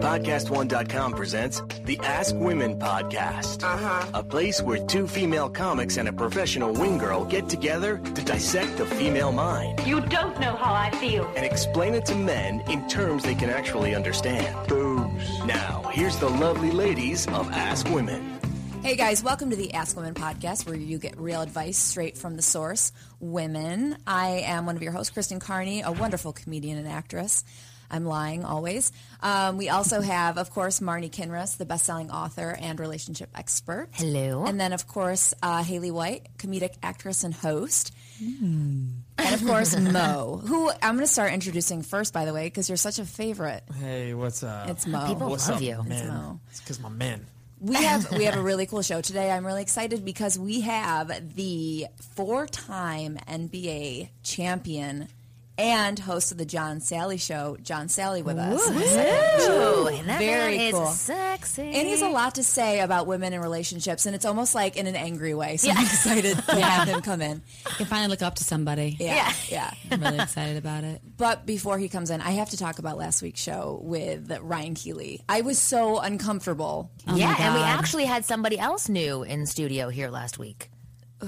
PodcastOne.com presents the Ask Women Podcast. Uh-huh. A place where two female comics and a professional wing girl get together to dissect the female mind You don't know how I feel. and explain it to men in terms they can actually understand. Boobs. Now, here's the lovely ladies of Ask Women. Hey guys, welcome to the Ask Women podcast where you get real advice straight from the source, women. I am one of your hosts, Kristen Carney, a wonderful comedian and actress. I'm lying always. Um, we also have, of course, Marnie Kinrus, the best-selling author and relationship expert. Hello. And then, of course, uh, Haley White, comedic actress and host. And of course, Mo, who I'm going to start introducing first, by the way, because you're such a favorite. Hey, what's up? It's Mo. People what's love up, you. man? It's Mo. It's because my men. We have we have a really cool show today. I'm really excited because we have the four-time NBA champion and host of the John Salley Show, John Salley, with us. Ooh, and that Very man cool. is sexy. And he has a lot to say about women and relationships, and it's almost like in an angry way. So I'm excited to have him come in. I can finally look up to somebody. Yeah, yeah. I'm really excited about it. But before he comes in, I have to talk about last week's show with Ryan Keely. I was so uncomfortable. Oh yeah, and we oh God. actually had somebody else new in studio here last week.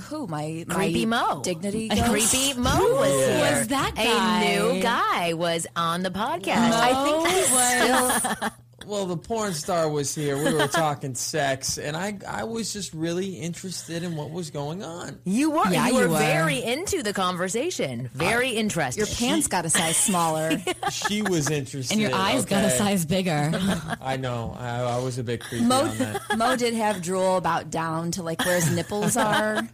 Who my Creepy my Mo. dignity? A ghost? creepy Mo was here. was that A new guy was on the podcast. I think he still. Well, the porn star was here. We were talking sex, and I I was just really interested in what was going on. You were. Yeah, you were you were. very into the conversation. Very interested. Your pants got a size smaller. She was interested, And your eyes got a size bigger. I know. I, I was a bit creepy Mo, on that. Mo did have drool about down to like where his nipples are,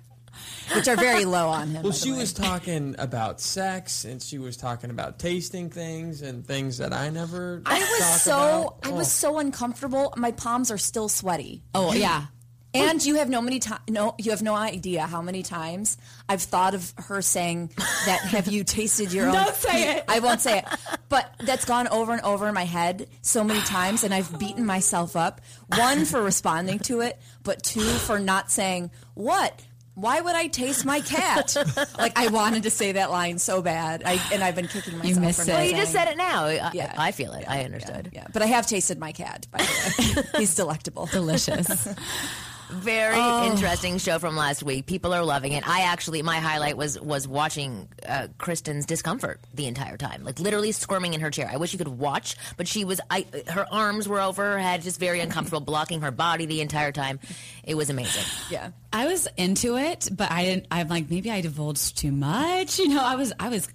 which are very low on him. Well, by the she way. was talking about sex, and she was talking about tasting things and things that I never. I was so about. I was oh. so uncomfortable. My palms are still sweaty. Oh yeah. And you have no many ti no you have no idea how many times I've thought of her saying that have you tasted your own Don't say it. I won't say it. But that's gone over and over in my head so many times and I've beaten myself up. One for responding to it, but two for not saying what why would I taste my cat? like I wanted to say that line so bad, I, and I've been kicking myself. missed for it. well, you just said it now. I, Yeah. I feel it. I understood. Yeah, but I have tasted my cat. By the way, he's delectable. Delicious. Very Oh. interesting show from last week. People are loving it. I actually, my highlight was was watching uh, Kristen's discomfort the entire time, like literally squirming in her chair. I wish you could watch, but she was. I her arms were over her head, just very uncomfortable, blocking her body the entire time. It was amazing. Yeah. I was into it, but I didn't. I'm like maybe I divulged too much. You know, I was I was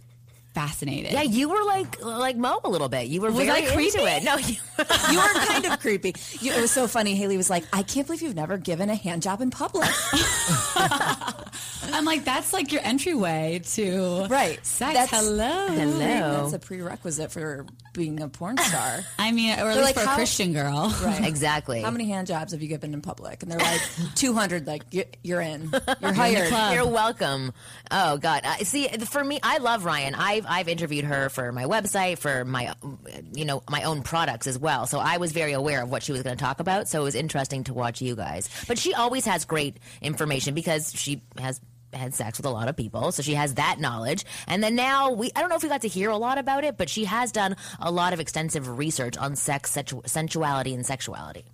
fascinated. Yeah, you were like like Mo a little bit. You were Was very I creepy? into it. No, you, You were kind of creepy. You, it was so funny. Haley was like, "I can't believe you've never given a hand job in public." I'm like that's like your entryway to Right. sex. That's- Hello. Hello. That's a prerequisite for being a porn star. I mean, or at They're least like, for a Christian girl. Right. exactly. How many hand jobs have you given in public? And they're like, 200. Like you're in. You're hired. club. You're welcome. Oh God, uh, see, for me, I love Ryan. I've I've interviewed her for my website, for my, you know, my own products as well. So I was very aware of what she was going to talk about. So it was interesting to watch you guys. But she always has great information because she has had sex with a lot of people so she has that knowledge and then now we i don't know if we got to hear a lot about it but she has done a lot of extensive research on sex sensu- sensuality and sexuality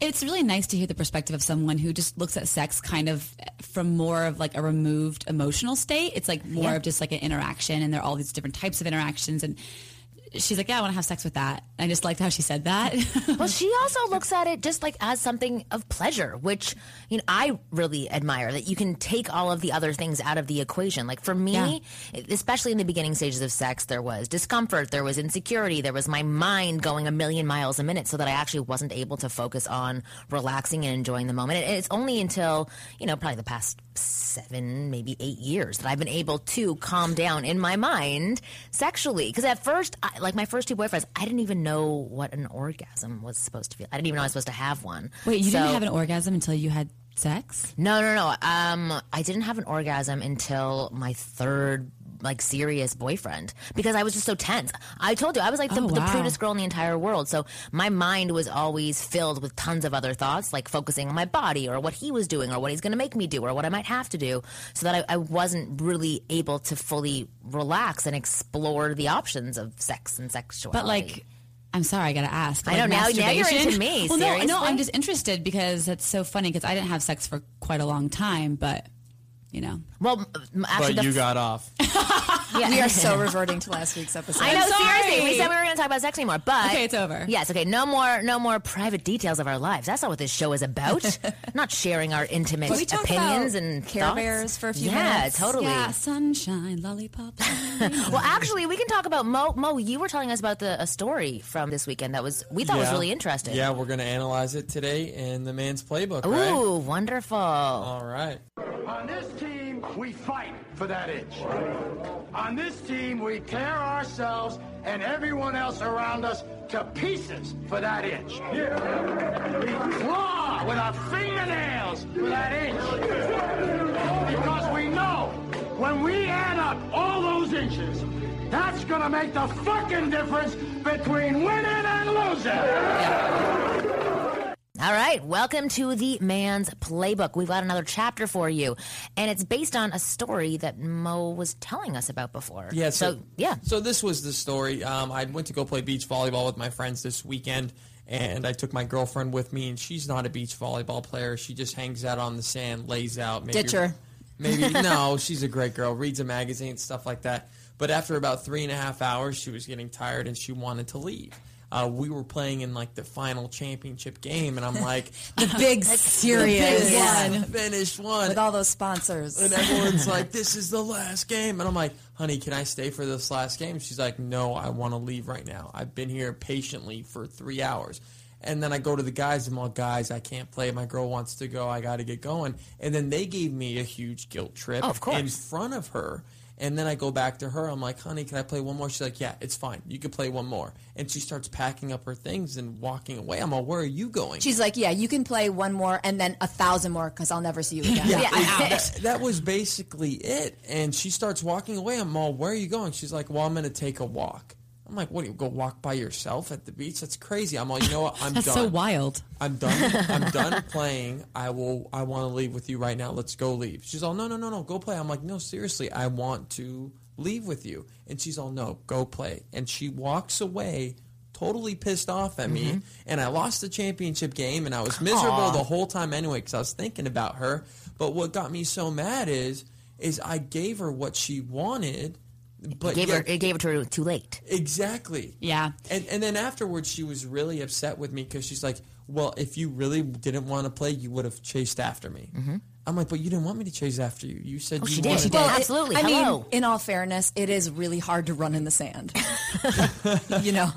It's really nice to hear the perspective of someone who just looks at sex kind of from more of like a removed emotional state. It's like more of just like an interaction, and there are all these different types of interactions. And she's like, "Yeah, I want to have sex with that." I just liked how she said that. well, she also looks at it just like as something of pleasure, which you know I really admire that you can take all of the other things out of the equation. Like for me, especially in the beginning stages of sex, there was discomfort, there was insecurity, there was my mind going a million miles a minute, so that I actually wasn't able to focus on relaxing and enjoying the moment. And it's only until you know probably the past seven, maybe eight years that I've been able to calm down in my mind sexually. Because at first, I, like my first two boyfriends, I didn't even know what an orgasm was supposed to feel. I didn't even know I was supposed to have one. Wait, you So- didn't have an orgasm until you had sex? No, no, no. Um, I didn't have an orgasm until my third like serious boyfriend because I was just so tense. I told you I was like the, Oh, the prudest girl in the entire world. So my mind was always filled with tons of other thoughts, like focusing on my body or what he was doing or what he's going to make me do or what I might have to do, so that I, I wasn't really able to fully relax and explore the options of sex and sexuality. But like, I'm sorry, I gotta ask. I know, like, now- now you're into me, Well, no, no. I'm just interested because that's so funny because I didn't have sex for quite a long time, but you know, well, actually, But you f- got off. yeah. We are so reverting to last week's episode. I know, I'm sorry. seriously. We said we were going to talk about sex anymore, but Okay, it's over. Yes, okay. No more, no more private details of our lives. That's not what this show is about. not sharing our intimate we opinions about and Care thoughts. Bears for a few yeah, minutes? Yeah, totally. yeah, sunshine, lollipops. Well, actually, we can talk about Mo. Mo, you were telling us about the a story from this weekend that was we thought was really interesting. Yeah, we're going to analyze it today in the man's playbook, right? Ooh, wonderful. All right. On this team, we fight for that inch. On this team, we tear ourselves and everyone else around us to pieces for that inch. We claw with our fingernails for that inch. Because we know when we add up all those inches, that's gonna make the fucking difference between winning and losing. All right, welcome to the Man's Playbook. We've got another chapter for you, and it's based on a story that Mo was telling us about before. Yeah. So, so yeah. So this was the story. Um, I went to go play beach volleyball with my friends this weekend, and I took my girlfriend with me. And she's not a beach volleyball player. She just hangs out on the sand, lays out. Maybe, Ditch her. Maybe no. She's a great girl. Reads a magazine, stuff like that. But after about three and a half hours, she was getting tired and she wanted to leave. Uh, we were playing in like the final championship game, and I'm like, the big serious "Yes, one finished one. with all those sponsors. And everyone's like, "This is the last game," and I'm like, "Honey, can I stay for this last game?" She's like, "No, I want to leave right now. I've been here patiently for three hours." And then I go to the guys. And I'm like, "Guys, I can't play. My girl wants to go. I got to get going." And then they gave me a huge guilt trip Oh, of course. in front of her. And then I go back to her. I'm like, "Honey, can I play one more?" She's like, "Yeah, it's fine. You can play one more." And she starts packing up her things and walking away. I'm like, "Where are you going?" She's like, yeah, you can play one more and then a thousand more because I'll never see you again. Yeah, Yeah. it- that, that was basically it. And she starts walking away. I'm all, where are you going? She's like, well, I'm going to take a walk. I'm like, what do you go walk by yourself at the beach? That's crazy. I'm like, you know what? I'm That's done. so wild. I'm done. I'm done playing. I will. I want to leave with you right now. Let's go leave. She's all, no, no, no, no, go play. I'm like, no, seriously, I want to leave with you. And she's all, no, go play. And she walks away. Totally pissed off at me, mm-hmm. and I lost the championship game, and I was miserable the whole time anyway because I was thinking about her. But what got me so mad is, is I gave her what she wanted, but Gave her, it gave it to her too late. Exactly. Yeah. And and then afterwards, she was really upset with me because she's like, "Well, if you really didn't want to play, you would have chased after me." Mm-hmm. I'm like, "But you didn't want me to chase after you. You said you she did. wanted She did. Well, it- Absolutely. I Hello. mean, in all fairness, it is really hard to run in the sand. you know,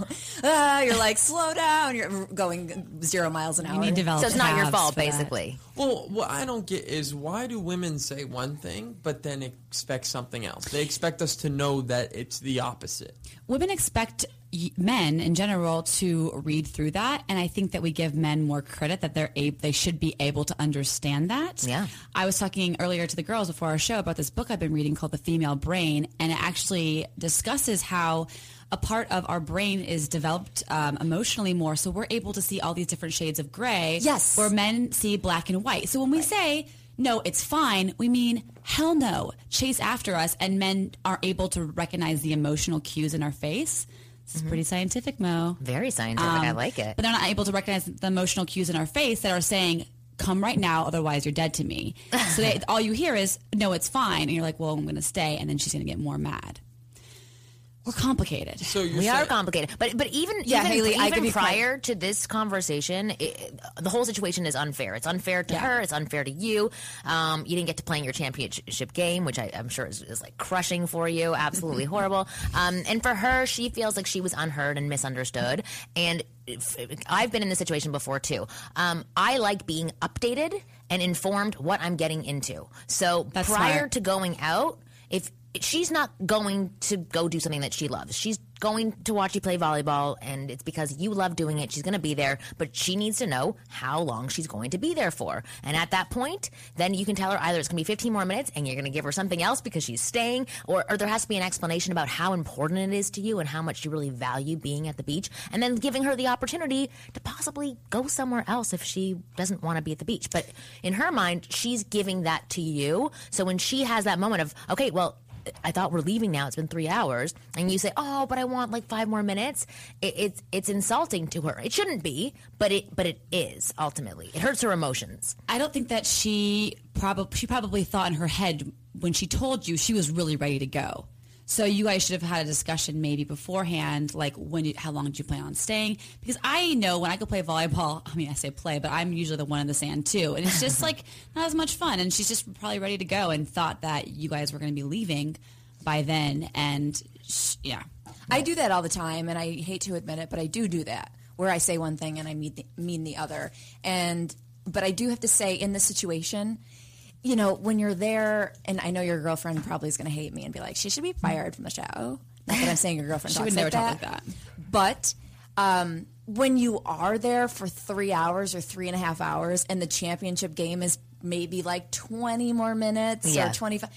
Ah, you're like, slow down. You're going zero miles an hour. You need to develop So it's not your fault, for that. basically. Well, what I don't get is why do women say one thing but then expect something else? They expect us to know that it's the opposite. Women expect men in general to read through that, and I think that we give men more credit that they're able, they should be able to understand that. Yeah. I was talking earlier to the girls before our show about this book I've been reading called The Female Brain, and it actually discusses how a part of our brain is developed um, emotionally more, so we're able to see all these different shades of gray. Yes. Where men see black and white. So when we say no, it's fine, we mean hell no, chase after us, and men are able to recognize the emotional cues in our face. This is pretty scientific, Mo. Very scientific. I Um, like it. But they're not able to recognize the emotional cues in our face that are saying, come right now, otherwise you're dead to me. so they, all you hear is, no, it's fine. And you're like, well, I'm going to stay. And then she's going to get more mad. We're complicated. So you're we are complicated, but but even Yeah, even, Haley, even give you prior to this conversation, it, the whole situation is unfair. It's unfair to her. It's unfair to you. Um, you didn't get to play in your championship game, which I, I'm sure is, is like crushing for you. Absolutely horrible. Um, and for her, she feels like she was unheard and misunderstood. And if, I've been in this situation before too. Um, I like being updated and informed what I'm getting into. So That's prior smart. to going out, if she's not going to go do something that she loves, she's going to watch you play volleyball and it's because you love doing it. She's going to be there, but she needs to know how long she's going to be there for. And at that point, then you can tell her either it's going to be 15 more minutes and you're going to give her something else because she's staying, or, or there has to be an explanation about how important it is to you and how much you really value being at the beach, and then giving her the opportunity to possibly go somewhere else if she doesn't want to be at the beach. But in her mind, she's giving that to you. So when she has that moment of, okay, well, I thought we're leaving now. It's been three hours, and you say, "Oh, but I want like five more minutes." It, it's it's insulting to her. It shouldn't be, but it but it is ultimately. It hurts her emotions. I don't think that she probably she probably thought in her head when she told you she was really ready to go. So you guys should have had a discussion maybe beforehand, like when, you, how long do you plan on staying? Because I know when I go play volleyball, I mean I say play, but I'm usually the one in the sand too, and it's just like not as much fun. And she's just probably ready to go and thought that you guys were going to be leaving by then, and sh- yeah, I do that all the time, and I hate to admit it, but I do do that where I say one thing and I mean the, mean the other. And but I do have to say in this situation, you know, when you're there, and I know your girlfriend probably is going to hate me and be like, she should be fired from the show. Not that I'm saying your girlfriend She talks would never like talk like that. But um, when you are there for three hours or three and a half hours, and the championship game is maybe like 20 more minutes Yeah. or 25,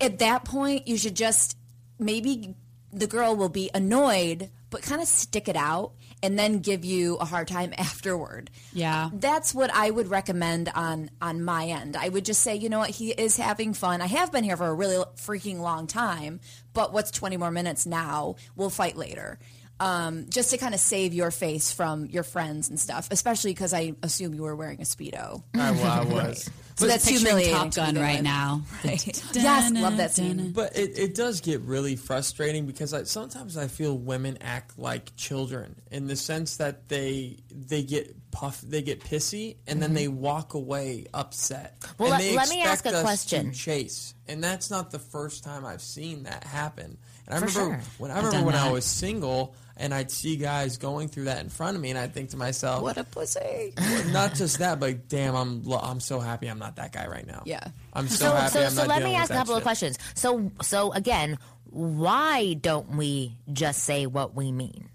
at that point, you should just maybe the girl will be annoyed, but kind of stick it out and then give you a hard time afterward. Yeah. That's what I would recommend on on my end. I would just say, you know what, he is having fun. I have been here for a really freaking long time, but what's 20 more minutes now? We'll fight later. Um, just to kind of save your face from your friends and stuff, especially because I assume you were wearing a speedo. I, well, I was. So that's Picturing humiliating. Top Gun right with. now. Right. yes, love that scene. But it, it does get really frustrating because I, sometimes I feel women act like children in the sense that they they get puff, they get pissy, and then they mm-hmm. walk away upset. Well, and let- they let me ask expect a us question. To chase, and that's not the first time I've seen that happen. And I For remember sure. when I remember done when I was single, and I'd see guys going through that in front of me, and I'd think to myself, What a pussy. not just that, but damn, I'm lo- I'm so happy I'm not that guy right now. Yeah. I'm so, So happy so I'm so let me ask a that couple of questions. So so again, why don't we just say what we mean?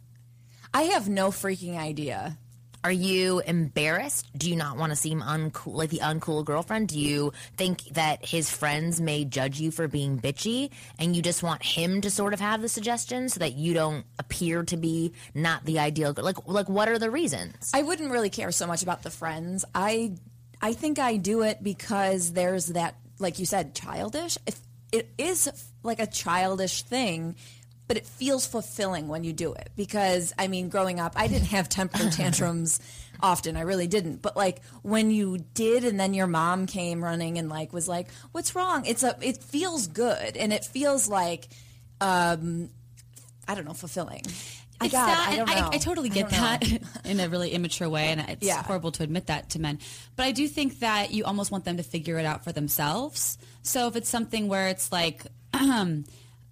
I have no freaking idea. Are you embarrassed? Do you not want to seem uncool, like the uncool girlfriend? Do you think that his friends may judge you for being bitchy, and you just want him to sort of have the suggestion so that you don't appear to be not the ideal? Like, like what are the reasons? I wouldn't really care so much about the friends. I I think I do it because there's that like you said childish. It, it is like a childish thing, but it feels fulfilling when you do it because I mean growing up I didn't have temper tantrums often. I really didn't. But like when you did and then your mom came running and like was like, "What's wrong?" It's a it feels good and it feels like um I don't know, fulfilling. I that, I don't know. I, totally get don't that in a really immature way, and it's Yeah. horrible to admit that to men. But I do think that you almost want them to figure it out for themselves. So if it's something where it's like,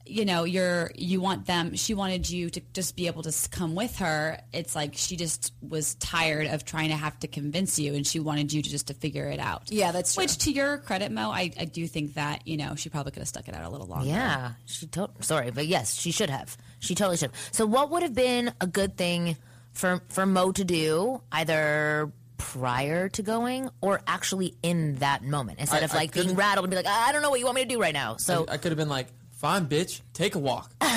you know, you're you want them, she wanted you to just be able to come with her. It's like she just was tired of trying to have to convince you, and she wanted you to just to figure it out. Yeah, that's true. Which, to your credit, Mo, I, I do think that you know she probably could have stuck it out a little longer. Yeah, she to- sorry, but yes, she should have. She totally should. have. So, what would have been a good thing for for Mo to do, either prior to going or actually in that moment, instead I- of like being rattled and be like, I don't know what you want me to do right now. So, I, I could have been like, "Fine, bitch, take a walk." no,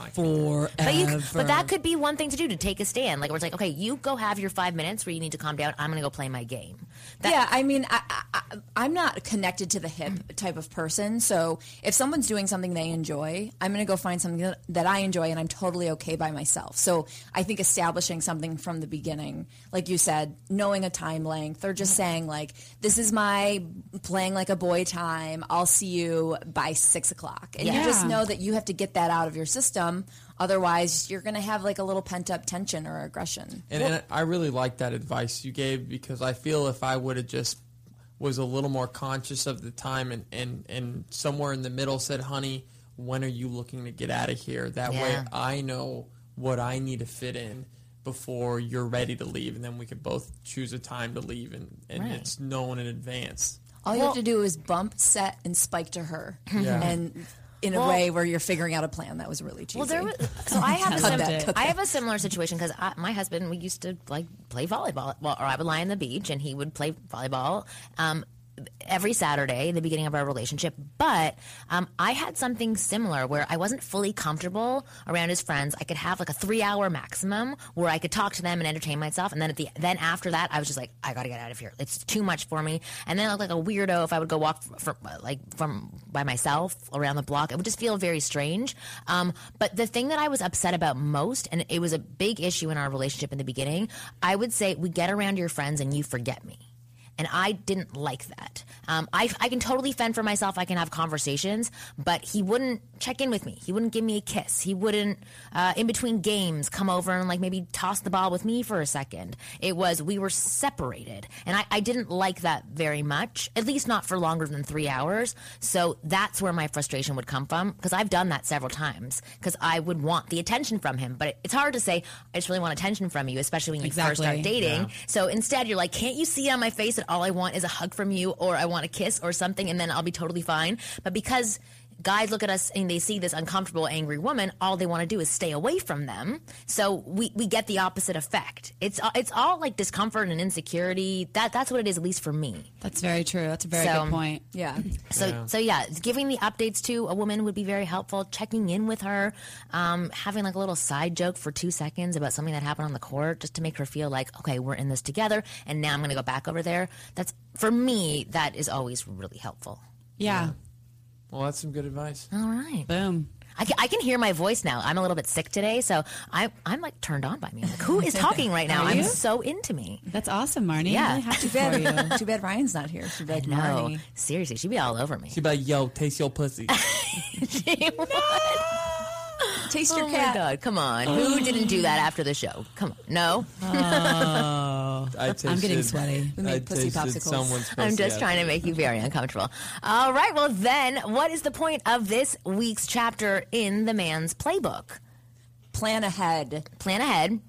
I can't. but you, but that could be one thing to do to take a stand. Like, where it's like, okay, you go have your five minutes where you need to calm down. I'm gonna go play my game. That, yeah, I mean, I, I, I'm not connected to the hip type of person. So if someone's doing something they enjoy, I'm going to go find something that, that I enjoy and I'm totally okay by myself. So I think establishing something from the beginning, like you said, knowing a time length or just saying, like, this is my playing like a boy time. I'll see you by six o'clock. And you just know that you have to get that out of your system. Otherwise, you're going to have like a little pent up tension or aggression. And, and I really like that advice you gave because I feel if I would have just was a little more conscious of the time and, and, and somewhere in the middle said, honey, when are you looking to get out of here? That way I know what I need to fit in before you're ready to leave. And then we could both choose a time to leave and, and Right. it's known in advance. All you have to do is bump, set, and spike to her. Yeah. And in a way where you're figuring out a plan that was really cheesy. Well, there was so I have a sim- that, I have a similar situation because my husband we used to like play volleyball, well, or I would lie on the beach and he would play volleyball. Um, every Saturday, in the beginning of our relationship, but um, I had something similar where I wasn't fully comfortable around his friends. I could have like a three-hour maximum where I could talk to them and entertain myself, and then at the then after that, I was just like, I got to get out of here. It's too much for me. And then I looked like a weirdo if I would go walk like from by myself around the block. It would just feel very strange. Um, but the thing that I was upset about most, and it was a big issue in our relationship in the beginning, I would say we get around your friends and you forget me. And I didn't like that. Um, I, I can totally fend for myself. I can have conversations, but he wouldn't check in with me. He wouldn't give me a kiss. He wouldn't, uh, in between games, come over and like maybe toss the ball with me for a second. It was, we were separated. And I, I didn't like that very much, at least not for longer than three hours. So that's where my frustration would come from because I've done that several times because I would want the attention from him. But it, it's hard to say, I just really want attention from you, especially when you first start Exactly. dating. So instead, you're like, can't you see on my face that all I want is a hug from you or I want a kiss or something and then I'll be totally fine? But because guys look at us and they see this uncomfortable, angry woman, all they want to do is stay away from them. So we, we get the opposite effect. It's, it's all like discomfort and insecurity. That, that's what it is, at least for me. That's very true. That's a very So- good point. yeah. So, so yeah, giving the updates to a woman would be very helpful. Checking in with her, um, having like a little side joke for two seconds about something that happened on the court, just to make her feel like, okay, we're in this together, and now I'm going to go back over there. That's for me. That is always really helpful. Yeah. Well, that's some good advice. All right, Boom. I can, I can hear my voice now. I'm a little bit sick today, so I, I'm like turned on by me. Like, who is talking right now? Are I'm you? so into me. That's awesome, Marnie. Yeah. I'm really happy Too for you. bad, too bad Ryan's not here. She'd be like, No, Marnie. seriously, she'd be all over me. She'd be like, yo, taste your pussy. Taste Oh your my cat. god, come on. Who didn't do that after the show? Come on. No? Oh. I tasted, getting sweaty. We made I pussy tasted popsicles. someone's I'm just trying to make you very uncomfortable. All right, well, then, what is the point of this week's chapter in the man's playbook? Plan ahead. Plan ahead.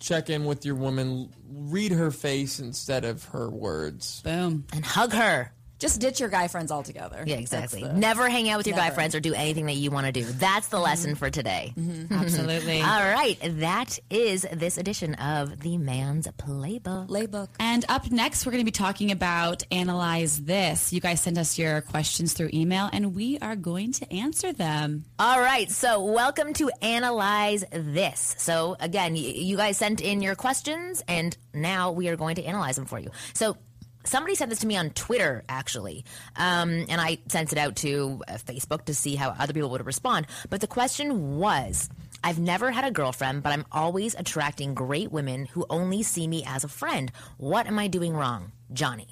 Check in with your woman. Read her face instead of her words. Boom. and hug her. Just ditch your guy friends altogether. Yeah, exactly. the- Never hang out with your guy friends or do anything that you want to do. That's the lesson mm-hmm. for today. Mm-hmm. Absolutely. All right, that is this edition of the man's playbook. Playbook. And up next, we're going to be talking about Analyze This. You guys send us your questions through email, and we are going to answer them. All right, so welcome to Analyze This. So, again, you guys sent in your questions, and now we are going to analyze them for you. So, somebody sent this to me on Twitter, actually, um, and I sent it out to uh, Facebook to see how other people would respond. But the question was I've never had a girlfriend, but I'm always attracting great women who only see me as a friend. What am I doing wrong? Johnny.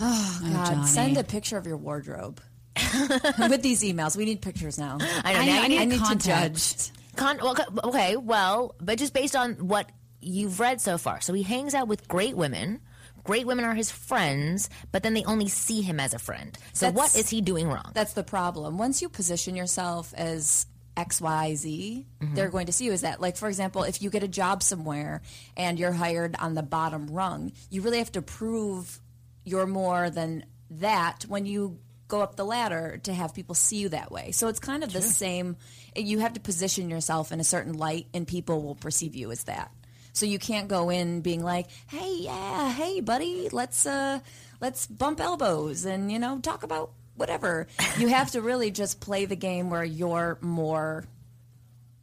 Oh, God, Johnny. send a picture of your wardrobe. With these emails, we need pictures now. I know I now need- I need I need to context. judge. Con- well, okay, well, but just based on what you've read so far. So he hangs out with great women. Great women are his friends, but then they only see him as a friend. So what That's- is he doing wrong? That's the problem. Once you position yourself as X, Y, Z, mm-hmm. they're going to see you as that. Like, for example, if you get a job somewhere and you're hired on the bottom rung, you really have to prove you're more than that when you go up the ladder to have people see you that way. So it's kind of the same. You have to position yourself in a certain light, and people will perceive you as that. So you can't go in being like, "Hey, yeah, hey, buddy, let's uh, let's bump elbows and you know talk about whatever." you have to really just play the game where you're more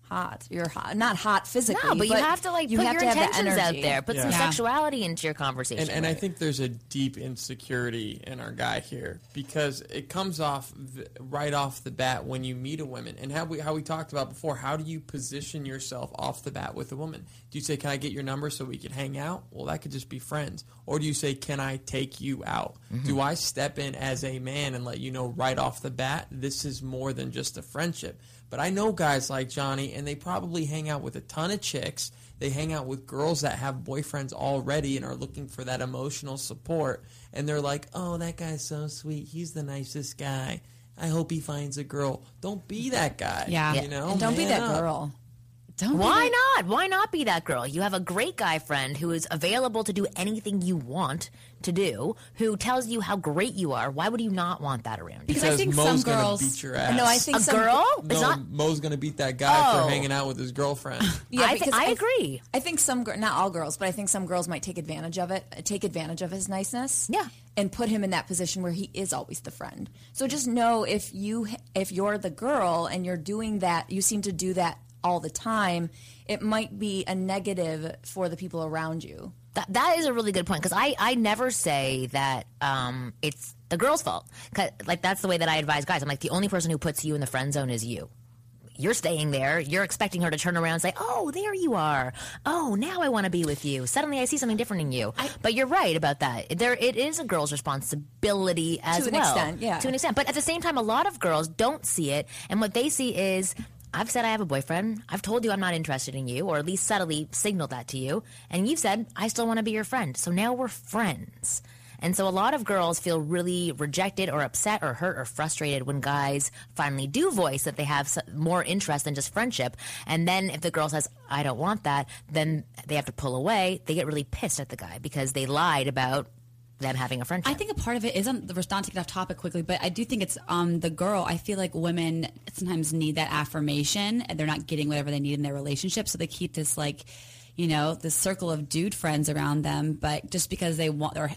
hot. You're hot, not hot physically. no, but, you have to like you put have your to have the intentions out there. Put some Yeah. sexuality into your conversation. And, and I think there's a deep insecurity in our guy here because it comes off v- right off the bat when you meet a woman. And how we how we talked about before, how do you position yourself off the bat with a woman? Do you say, "Can I get your number so we can hang out?" Well, that could just be friends. Or do you say, "Can I take you out?" Mm-hmm. Do I step in as a man and let you know right off the bat this is more than just a friendship? But I know guys like Johnny, and they probably hang out with a ton of chicks. They hang out with girls that have boyfriends already and are looking for that emotional support. And they're like, oh, that guy's so sweet. He's the nicest guy. I hope he finds a girl. Don't be that guy. Yeah. You know? And don't be Man that up. girl. Don't Why like- not? Why not be that girl? You have a great guy friend who is available to do anything you want to do, who tells you how great you are. Why would you not want that around you? Because I think Mo's some girls- beat your ass. No, I think A some, girl? It's No, not. Mo's gonna beat that guy Oh. for hanging out with his girlfriend. Yeah, I, thi- because I I- agree. I think some, gir- not all girls, but I think some girls might take advantage of it, take advantage of his niceness. Yeah. And put him in that position where he is always the friend. So just know if you, if you're the girl and you're doing that, you seem to do that all the time, it might be a negative for the people around you. That, that is a really good point because I, I never say that um, it's the girl's fault. 'Cause, like that's the way that I advise guys. I'm like the only person who puts you in the friend zone is you. You're staying there. You're expecting her to turn around and say, "Oh, there you are. Oh, now I want to be with you." Suddenly, I see something different in you. but you're right about that. There, it is a girl's responsibility as to an well. extent, yeah. To an extent, but at the same time, a lot of girls don't see it, and what they see is. I've said I have a boyfriend. I've told you I'm not interested in you, or at least subtly signaled that to you. And you've said, I still want to be your friend. So now we're friends. And so a lot of girls feel really rejected or upset or hurt or frustrated when guys finally do voice that they have more interest than just friendship. And then if the girl says, I don't want that, then they have to pull away. They get really pissed at the guy because they lied about them having a friendship. I think a part of it isn't the not to get off topic quickly, but I do think it's um the girl. I feel like women sometimes need that affirmation, and they're not getting whatever they need in their relationship, so they keep this like, you know, this circle of dude friends around them. But just because they want or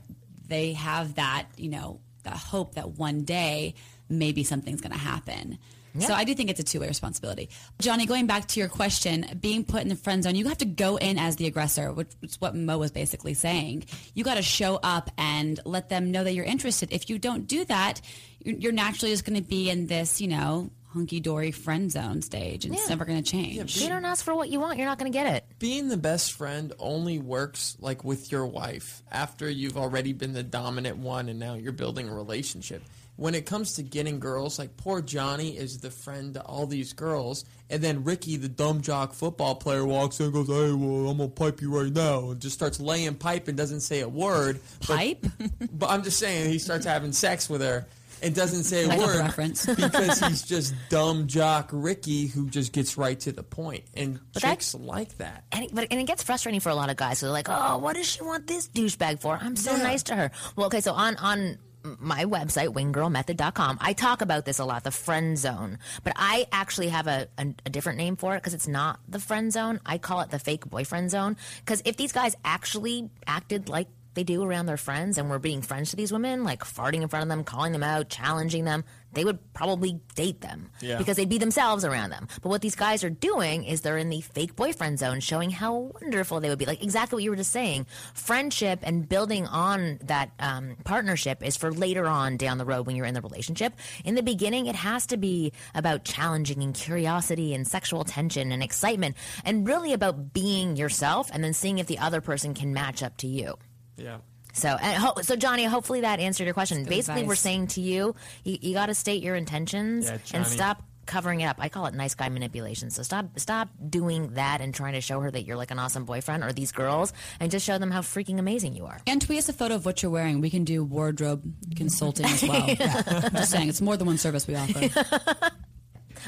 they have that, you know, that hope that one day maybe something's going to happen. So I do think it's a two-way responsibility. Johnny, going back to your question, being put in the friend zone, you have to go in as the aggressor, which is what Mo was basically saying. You got to show up and let them know that you're interested. If you don't do that, you're you're naturally just going to be in this, you know, hunky-dory friend zone stage, and it's never going to change. if you don't ask for what you want, you're not going to get it. Being the best friend only works like with your wife after you've already been the dominant one and now you're building a relationship. When it comes to getting girls, like poor Johnny is the friend to all these girls, and then Ricky, the dumb jock football player, walks in and goes, "Hey, well, I'm gonna pipe you right now," and just starts laying pipe and doesn't say a word. Pipe? But I'm just saying, he starts having sex with her and doesn't say a word reference. because he's just dumb jock Ricky who just gets right to the point. And But that- chicks like that. And it, but, and it gets frustrating for a lot of guys. So they're like, "Oh, what does she want this douchebag for? I'm so Yeah. nice to her." Well, okay, so on on my website winggirlmethod.com, I talk about this a lot, the friend zone. But I actually have a, a, a different name for it because it's not the friend zone. I call it the fake boyfriend zone. Because if these guys actually acted like they do around their friends and were being friends to these women, like farting in front of them, calling them out, challenging them, they would probably date them Yeah. because they'd be themselves around them. But what these guys are doing is they're in the fake boyfriend zone, showing how wonderful they would be. Like exactly what you were just saying. Friendship and building on that um, partnership is for later on down the road when you're in the relationship. In the beginning, it has to be about challenging and curiosity and sexual tension and excitement, and really about being yourself and then seeing if the other person can match up to you. Yeah. So, and ho- so Johnny, hopefully that answered your question. good Basically, we're saying to you, you, you got to state your intentions Yeah, and stop covering it up. I call it nice guy manipulation. So stop, stop doing that and trying to show her that you're like an awesome boyfriend or these girls, and just show them how freaking amazing you are. And tweet us a photo of what you're wearing. We can do wardrobe consulting as well. I'm just saying, it's more than one service we offer.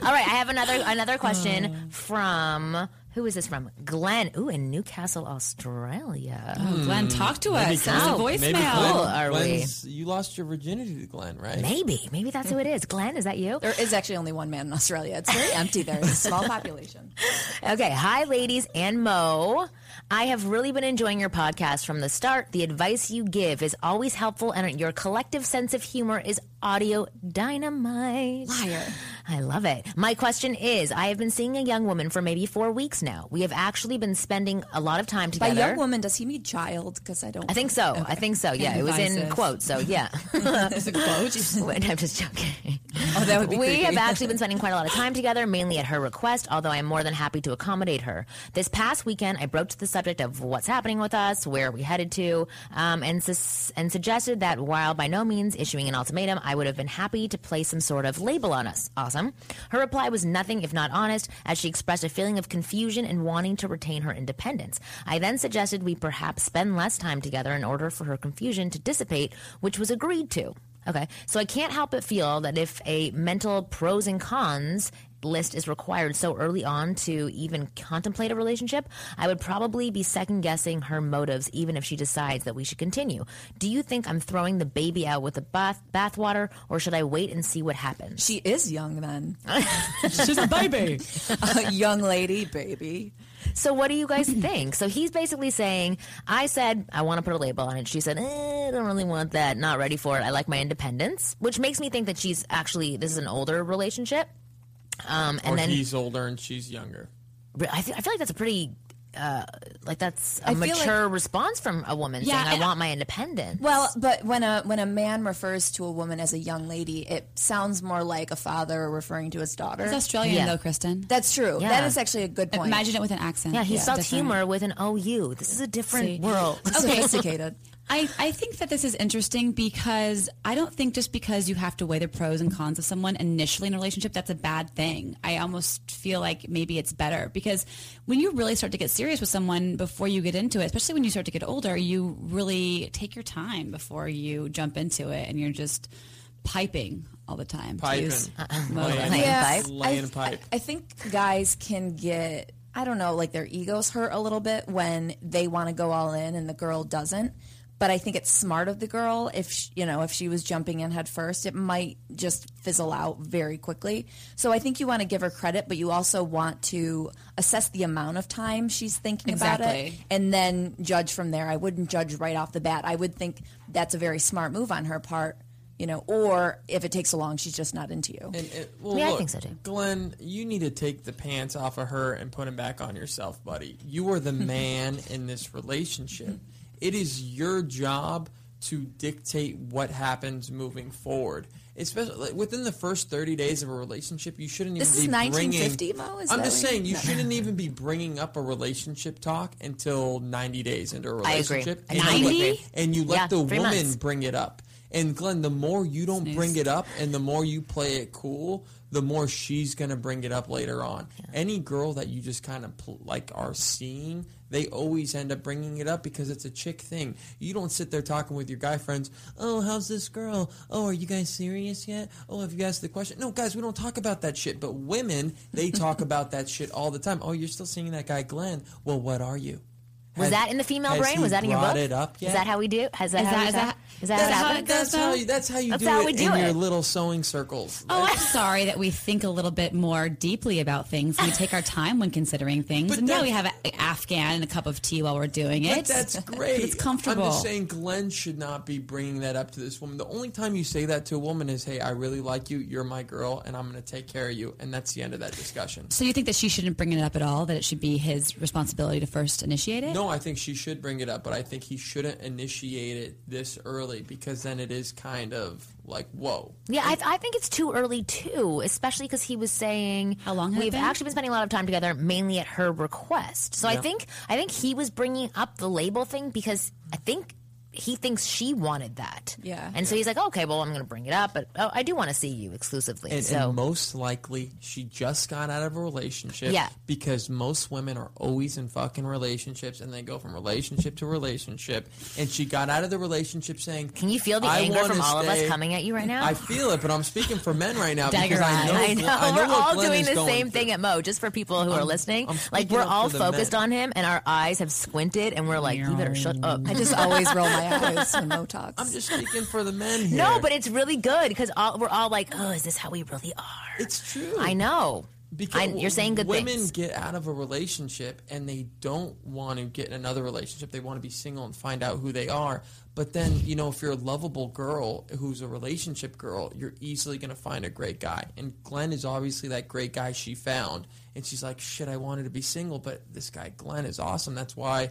All right, I have another another question uh. from who is this from? Glenn. Ooh, in Newcastle, Australia. Oh, Glenn, talk to us. Send us a voicemail. Maybe Glenn, Cool, are we? Glenn's- You lost your virginity to Glenn, right? Maybe, maybe that's who it is. Glenn, is that you? There is actually only one man in Australia. It's very empty there. It's a small population. Okay. Hi, ladies and Mo. I have really been enjoying your podcast from the start. The advice you give is always helpful, and your collective sense of humor is audio dynamite. Liar. I love it. My question is I have been seeing a young woman for maybe four weeks now. We have actually been spending a lot of time together. By young woman, does he mean child? Because I don't. I think so. I think so. Yeah, it was in quotes. So yeah. It's a quote. Wait, I'm just joking. Oh, that would be we creepy. have actually been spending quite a lot of time together, mainly at her request, although I am more than happy to accommodate her. This past weekend, I broached the subject of what's happening with us, where are we headed to, um, and, and suggested that while by no means issuing an ultimatum, I would have been happy to place some sort of label on us. Awesome. Her reply was nothing if not honest, as she expressed a feeling of confusion and wanting to retain her independence. I then suggested we perhaps spend less time together in order for her confusion to dissipate, which was agreed to. Okay, so I can't help but feel that if a mental pros and cons list is required so early on to even contemplate a relationship, I would probably be second guessing her motives even if she decides that we should continue. Do you think I'm throwing the baby out with the bath bathwater or should I wait and see what happens? She is young then. She's a baby. a young lady, baby. So what do you guys think? So he's basically saying, I said I want to put a label on it. She said, eh, I don't really want that. Not ready for it. I like my independence, which makes me think that she's actually this is an older relationship. Um, and or then he's older and she's younger. I, th- I feel like that's a pretty uh, like that's a I feel mature response from a woman Yeah, saying, "I want my independence." Well, but when a when a man refers to a woman as a young lady, it sounds more like a father referring to his daughter. It's Australian Yeah. though, Kristen. That's true. Yeah. That is actually a good point. Imagine it with an accent. yeah, he It's spells humor with an OU. This is a different See. world. sophisticated. I, I think that this is interesting because I don't think just because you have to weigh the pros and cons of someone initially in a relationship, that's a bad thing. I almost feel like maybe it's better because when you really start to get serious with someone before you get into it, especially when you start to get older, you really take your time before you jump into it and you're just piping all the time. Piping. Uh-uh. Laying, Mo- Laying yeah, pipe? I, pipe. I, I think guys can get I don't know, like their egos hurt a little bit when they want to go all in and the girl doesn't. But I think it's smart of the girl if she, you know if she was jumping in head first, it might just fizzle out very quickly. So I think you want to give her credit, but you also want to assess the amount of time she's thinking about it, and then judge from there. I wouldn't judge right off the bat. I would think that's a very smart move on her part, you know. Or if it takes so long, she's just not into you. And it, well, Yeah, I think so, too. Glenn, you need to take the pants off of her and put them back on yourself, buddy. You are the man in this relationship. It is your job to dictate what happens moving forward. Especially within the first thirty days of a relationship, you shouldn't even This be is bringing. 1950, Mo? Is I'm just saying you No. shouldn't even be bringing up a relationship talk until ninety days into a relationship. I And you let- and you let Yeah, the woman months. bring it up. And Glenn, the more you don't Snooze. bring it up and the more you play it cool, the more she's going to bring it up later on. Any girl that you just kind of pl- like are seeing, they always end up bringing it up because it's a chick thing. You don't sit there talking with your guy friends, "Oh, how's this girl? Oh, are you guys serious yet? Oh, have you guys the question?" No, guys, we don't talk about that shit. But women, they talk about that shit all the time. "Oh, you're still seeing that guy Glenn? Well, what are you?" Was Has- that in the female brain? Was that in your brought book? it up yet? Is that how we do? Has that Is how that- we is that- That's how it how, that's how you. That's how you That's do how it do in your little sewing circles. Oh, I'm sorry that we think a little bit more deeply about things. We take our time when considering things. But and yeah, we have an Afghan and a cup of tea while we're doing it. But that's great. It's comfortable. I'm just saying Glenn should not be bringing that up to this woman. The only time you say that to a woman is, hey, I really like you. You're my girl, and I'm going to take care of you. And that's the end of that discussion. So you think that she shouldn't bring it up at all? That it should be his responsibility to first initiate it? No, I think she should bring it up, but I think he shouldn't initiate it this early because then it is kind of like, whoa. Yeah, I, I think it's too early too, especially because he was saying How long had it we've been? actually been spending a lot of time together, mainly at her request. So I think I think he was bringing up the label thing because I think he thinks she wanted that. Yeah. and so he's like, okay, well, I'm going to bring it up, but oh, I do want to see you exclusively. And, so and most likely, she just got out of a relationship. Yeah. Because most women are always in fucking relationships, and they go from relationship to relationship. And she got out of the relationship saying, can you feel the "I anger from all of us coming at you right now? I feel it, but I'm speaking for men right now Dagger because I know. I know, I know we're what all Glenn doing the going same through. thing at Mo. Just for people who are I'm- listening, like we're all focused men. on him, and our eyes have squinted, and we're like, you better shut up. I just always roll my Mo talks. I'm just speaking for the men here. No, but it's really good because all, we're all like, oh, is this how we really are? it's true. I know. Because I, you're saying good women things. get out of a relationship and they don't want to get in another relationship. They want to be single and find out who they are. But then, you know, if you're a lovable girl who's a relationship girl, you're easily going to find a great guy. And Glenn is obviously that great guy she found. And she's like, shit, I wanted to be single, but this guy Glenn is awesome. That's why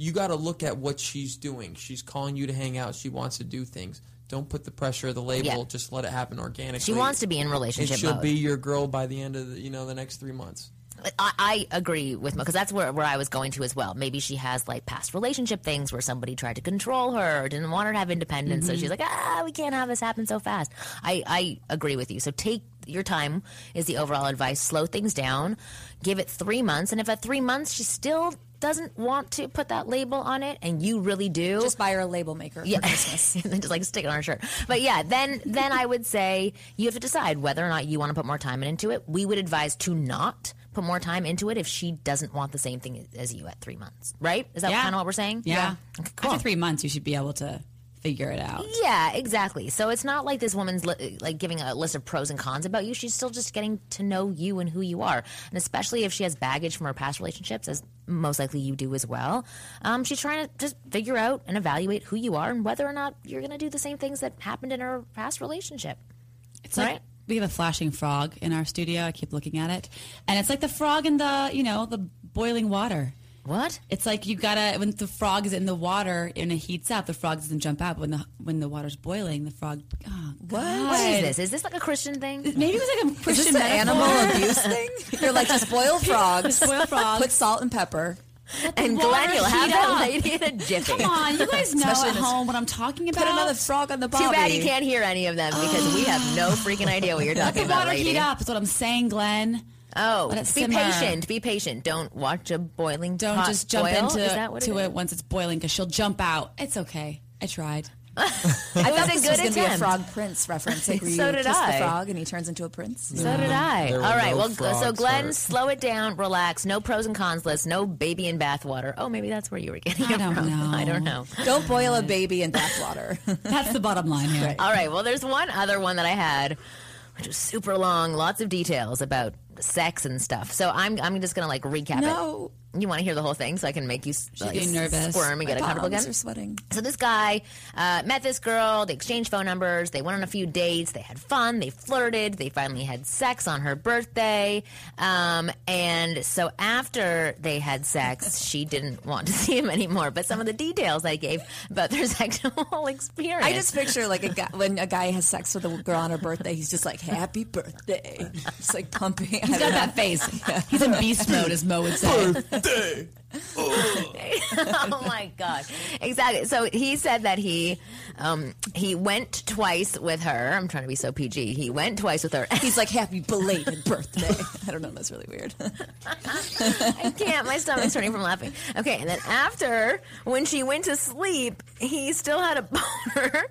you got to look at what she's doing. She's calling you to hang out. She wants to do things. Don't put the pressure of the label. Yeah. Just let it happen organically. She wants to be in and relationship she'll mode. be your girl by the end of the, you know the next three months. I, I agree with because that's where, where I was going to as well. Maybe she has like past relationship things where somebody tried to control her or didn't want her to have independence. So she's like, ah, we can't have this happen so fast. I, I agree with you. So take your time is the overall advice. Slow things down. Give it three months. And if at three months she still doesn't want to put that label on it, and you really do, Just buy her a label maker yeah, for Christmas. and then just like stick it on her shirt. But yeah, then then I would say you have to decide whether or not you want to put more time into it. We would advise to not put more time into it if she doesn't want the same thing as you at three months. Right? Is that Yeah. kind of what we're saying? Yeah. Okay, cool. After three months, you should be able to figure it out. Yeah, exactly. So it's not like this woman's li- like giving a list of pros and cons about you. She's still just getting to know you and who you are, and especially if she has baggage from her past relationships, as most likely you do as well. Um, she's trying to just figure out and evaluate who you are and whether or not you're going to do the same things that happened in her past relationship. It's like Right. we have a flashing frog in our studio. I keep looking at it, and it's like the frog in the you know the boiling water. What? It's like you gotta when the frog is in the water and it heats up, the frog doesn't jump out. But when the when the water's boiling, the frog. Oh, What is this? Is this like a Christian thing? Maybe it was like a Is Christian animal abuse thing? You're like just boil frogs, Boil frogs. put salt and pepper. And Glenn, you'll have that up. lady in a jiffy. Come on, you guys know Especially at home what I'm talking about. Put another frog on the. Too bad you can't hear any of them because we have no freaking idea what you're talking Let the about, water lady. heat up. Is what I'm saying, Glenn. Oh, Let it be simmer. patient. Be patient. Don't watch a boiling. Don't pot just jump boil. into Is that what to it, it, is? once it's boiling because she'll jump out. It's okay. I tried. I It thought was a this good was going to be a frog prince reference. Like where So you did kiss I. the frog and he turns into a prince. So did I. There All right. no well, so frogs Glenn, hurt. slow it down, relax. No pros and cons list. No baby in bathwater. Oh, maybe that's where you were getting I it don't from. know. I don't know. Don't boil a baby in bathwater. That's the bottom line here. All right. Well, there's one other one that I had, which was super long, lots of details about sex and stuff. So I'm I'm just gonna like recap No. it. You want to hear the whole thing so I can make you like, getting nervous. squirm and get it comfortable Palms again? are sweating. So this guy uh, met this girl. They exchanged phone numbers. They went on a few dates. They had fun. They flirted. They finally had sex on her birthday. Um, and so after they had sex, she didn't want to see him anymore. But some of the details I gave about their sexual experience. I just picture like a guy when a guy has sex with a girl on her birthday, he's just like "Happy birthday," just like pumping. He's got that face. He's in beast mode, as Mo would say birthday! oh my god exactly so he said that he um, he went twice with her i'm trying to be so pg he went twice with her He's like "Happy belated birthday." I don't know. That's really weird. I can't. My stomach's turning from laughing. Okay, and then after, when she went to sleep, he still had a boner,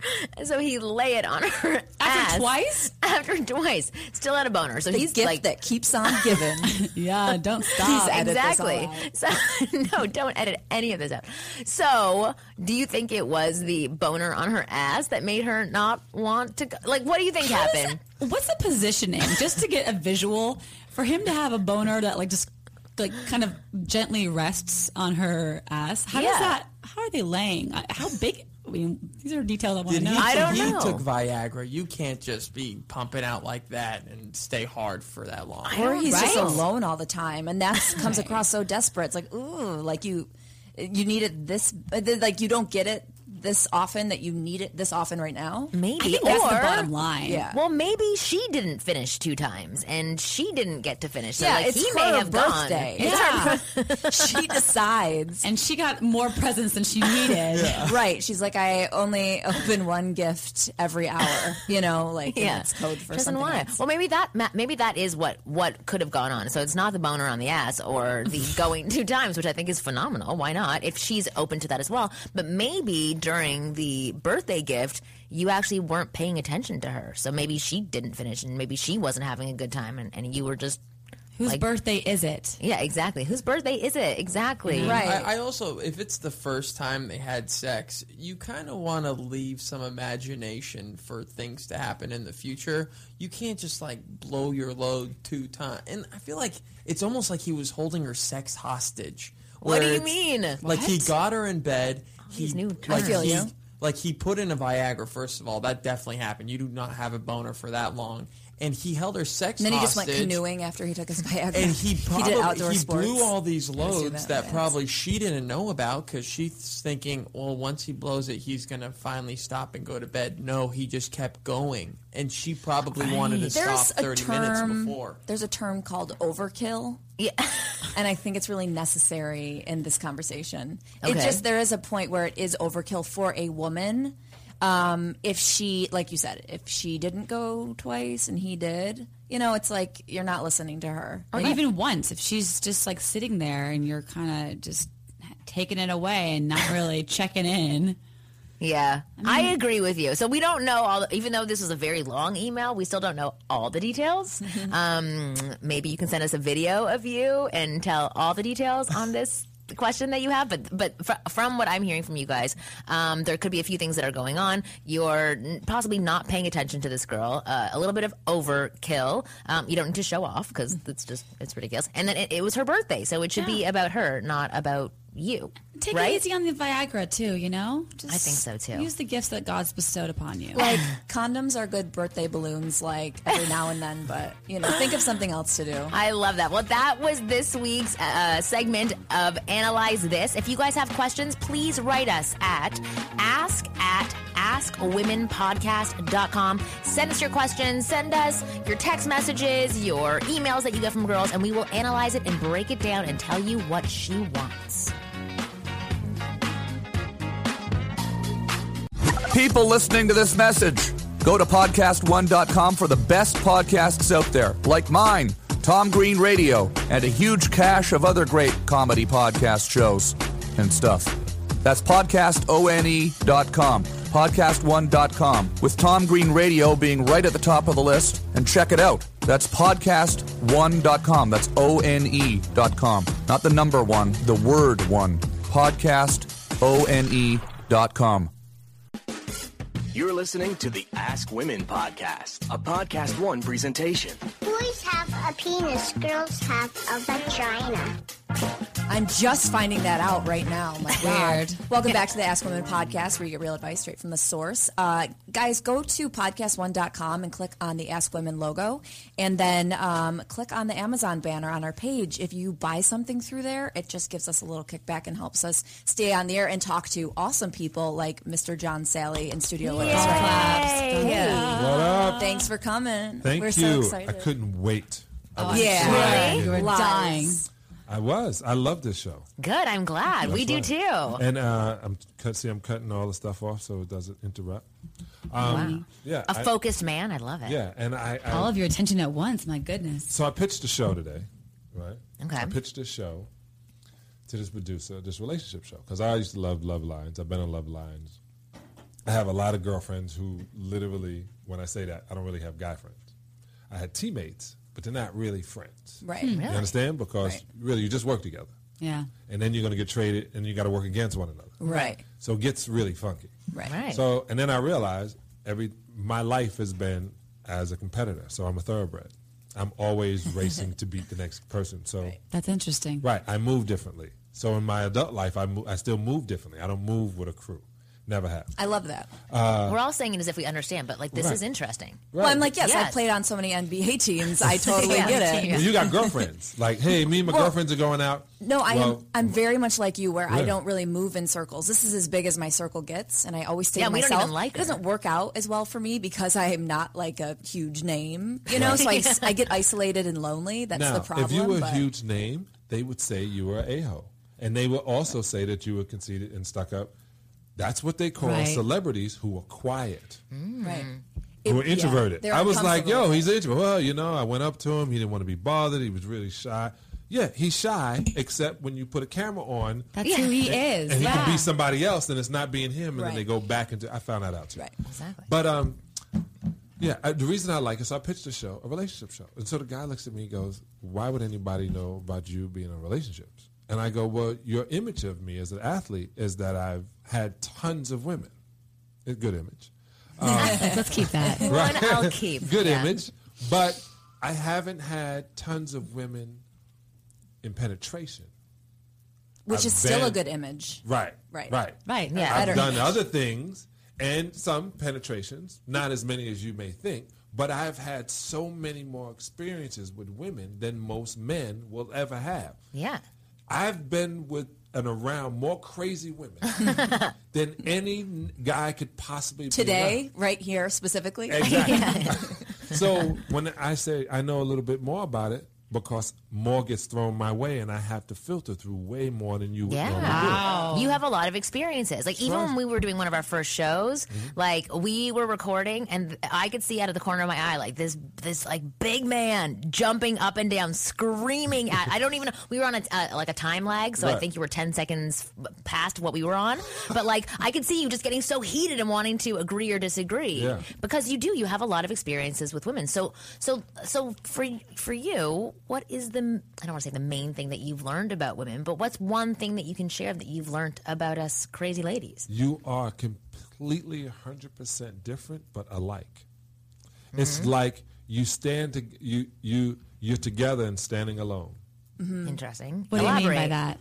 so he lay it on her After ass. twice? After twice, still had a boner. So The he's gift like, that keeps on giving. Yeah, don't stop. all exactly. So no, don't edit any of this out. So, do you think it was the boner on her ass that made her not want to? Go? Like, what do you think How happened? that- what's the positioning? Just to get a visual for him to have a boner that like just like kind of gently rests on her ass. How Yeah. does that? How are they laying? How big? I mean, these are details I want to know. he, I don't he know. took Viagra. You can't just be pumping out like that and stay hard for that long. or he's just Right. alone all the time, and that comes across so desperate. It's like, ooh, like you, you need it this, like you don't get it this often that you need it this often right now. Maybe, I think that's the bottom line. Yeah. Well, maybe she didn't finish two times, and she didn't get to finish. So, yeah, like, it's he her may have birthday. gone. It's her- she decides. and she got more presents than she needed. Right. She's like, I only open one gift every hour. You know, like and Yeah, it's code for doesn't something want it. else. Well, maybe that maybe that is what what could have gone on. So it's not the boner on the ass or the going two times, which I think is phenomenal. Why not? If she's open to that as well. But maybe during the birthday gift, you actually weren't paying attention to her. So maybe she didn't finish, and maybe she wasn't having a good time, and, and you were just. Whose Like- birthday is it? Yeah, exactly. Whose birthday is it? Exactly. Mm-hmm. Right. I, I also, if it's the first time they had sex, you kind of want to leave some imagination for things to happen in the future. You can't just like blow your load two times. And I feel like it's almost like he was holding her sex hostage. What do you mean? Like he got her in bed. He, these new like I feel he. Like he put in a Viagra. First of all, that definitely happened. You do not have a boner for that long. And he held her sex And then he hostage. just went canoeing after he took his Viagra. And he probably did outdoor he sports. blew all these loads that, that, probably she didn't know about because she's thinking, well, once he blows it, he's gonna finally stop and go to bed. No, he just kept going, and she probably wanted to There's stop thirty term. minutes before. There's a term called overkill. Yeah. and I think it's really necessary in this conversation. It just there is a point where it is overkill for a woman. Um, if she, like you said, if she didn't go twice and he did, you know, it's like you're not listening to her. Or even once, if she's just like sitting there and you're kind of just taking it away and not really checking in. Yeah, I, agree with you. So we don't know all, even though this was a very long email, we still don't know all the details. um, maybe you can send us a video of you and tell all the details on this question that you have. But but fr- from what I'm hearing from you guys, um, there could be a few things that are going on. You're n- possibly not paying attention to this girl. Uh, a little bit of overkill. Um, you don't need to show off because it's just it's ridiculous. And then it, it was her birthday, so it should be about her, not about you. Take right? it easy on the Viagra too, you know? Just I think so, too. Use the gifts that God's bestowed upon you. Like condoms are good birthday balloons, like every now and then, but you know, think of something else to do. I love that. Well, that was this week's uh, segment of Analyze This. If you guys have questions, please write us at ask at askwomenpodcast.com. Send us your questions, send us your text messages, your emails that you get from girls, and we will analyze it and break it down and tell you what she wants. People listening to this message, go to podcast1.com for the best podcasts out there, like mine, Tom Green Radio, and a huge cache of other great comedy podcast shows and stuff. That's podcastone.com, podcast1.com, with Tom Green Radio being right at the top of the list. And check it out. That's podcast1.com. That's O N E.com. Not the number one, the word one. Podcastone.com. You're listening to the Ask Women podcast, a Podcast One presentation. Boys have a penis, girls have a vagina. I'm just finding that out right now. My God. Weird. Welcome back to the Ask Women podcast where you get real advice straight from the source. Uh, guys, go to podcast1.com and click on the Ask Women logo and then um, click on the Amazon banner on our page. If you buy something through there, it just gives us a little kickback and helps us stay on the air and talk to awesome people like Mr. John Salley in studio with us right now. Hey. What up? Thanks for coming. Thank We're you. so excited. I couldn't wait. I was yeah. dying. You were Lies. dying. I was. I love this show. Good. I'm glad. we do too. And uh, I'm cut. See, I'm cutting all the stuff off so it doesn't interrupt. Um, Yeah. A I- focused man. I love it. Yeah, and I, I All of your attention at once. My goodness. So I pitched a show today, right? Okay. I pitched this show to this producer, this relationship show, because I used to love Love Lines. I've been on Love Lines. I have a lot of girlfriends who literally, when I say that, I don't really have guy friends. I had teammates, but they're not really friends. Right. Hmm. You understand? Because Right. really, you just work together, Yeah. and then you're going to get traded, and you got to work against one another. Right. So it gets really funky. Right. Right. So, and then I realized every my life has been as a competitor. So I'm a thoroughbred. I'm always racing to beat the next person. So, That's interesting. right, I move differently. So in my adult life, I mo- I still move differently. I don't move with a crew. Never have. I love that. Uh, we're all saying it as if we understand, but like this Right. is interesting. Well, I'm like, yes, Yes. I've played on so many NBA teams. I totally Yeah. get it. Well, you got girlfriends. Like, hey, me and my Well, girlfriends are going out. No, I Well, am. I'm very much like you, where I don't really move in circles. This is as big as my circle gets, and I always stay Yeah, to we don't myself. even like it doesn't work out as well for me because I am not like a huge name, you know. So I get isolated and lonely. That's now, the problem. if you were a huge name, they would say you were a ho, and they would also say that you were conceited and stuck up. That's what they call Right. celebrities who are quiet. right, who are It- yeah, introverted. I was like, yo, he's introvert. Well, you know, I went up to him. He didn't want to be bothered. He was really shy. Yeah, he's shy, except when you put a camera on That's who he is. and he yeah. can be somebody else, and it's not being him, and then they go back into. I found that out too. Right. Exactly. But um, yeah, I, the reason I like it, so I pitched a show, a relationship show, and so the guy looks at me, and goes, "Why would anybody know about you being in relationships?" And I go, "Well, your image of me as an athlete is that I've had tons of women. A good image." Let's keep that. One I'll keep. good Yeah. image, but I haven't had tons of women in penetration. which I've is still a good image. Right. Right. Right. Right. Yeah. I've Better done image. other things and some penetrations, not as many as you may think, but I've had so many more experiences with women than most men will ever have. Yeah. I've been with and around more crazy women than any guy could possibly be Today, right here specifically. Exactly. so when I say I know a little bit more about it because more gets thrown my way, and I have to filter through way more than you would normally do. You have a lot of experiences. Like even right. when we were doing one of our first shows, like we were recording and I could see out of the corner of my eye like this this like big man jumping up and down screaming at I don't even know we were on a uh, like a time lag so I think you were 10 seconds past what we were on but like I could see you just getting so heated and wanting to agree or disagree Yeah. because you do you have a lot of experiences with women so so so for for you what is the i don't want to say the main thing that you've learned about women but what's one thing that you can share that you've learned about us crazy ladies You are completely 100% different, but alike. It's Mhm. like you stand to you you you're together and standing alone. interesting What do you mean by that?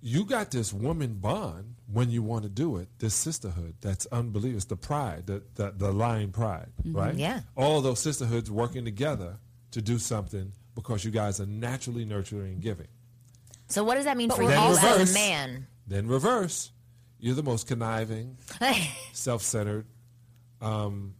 You got this woman bond when you want to do it. This sisterhood that's unbelievable. It's the pride, the the, the lying pride, Mhm. right? Yeah. All those sisterhoods working together to do something because you guys are naturally nurturing and giving. so what does that mean But for you we're as a man Then reverse, you're the most conniving, self-centered, um,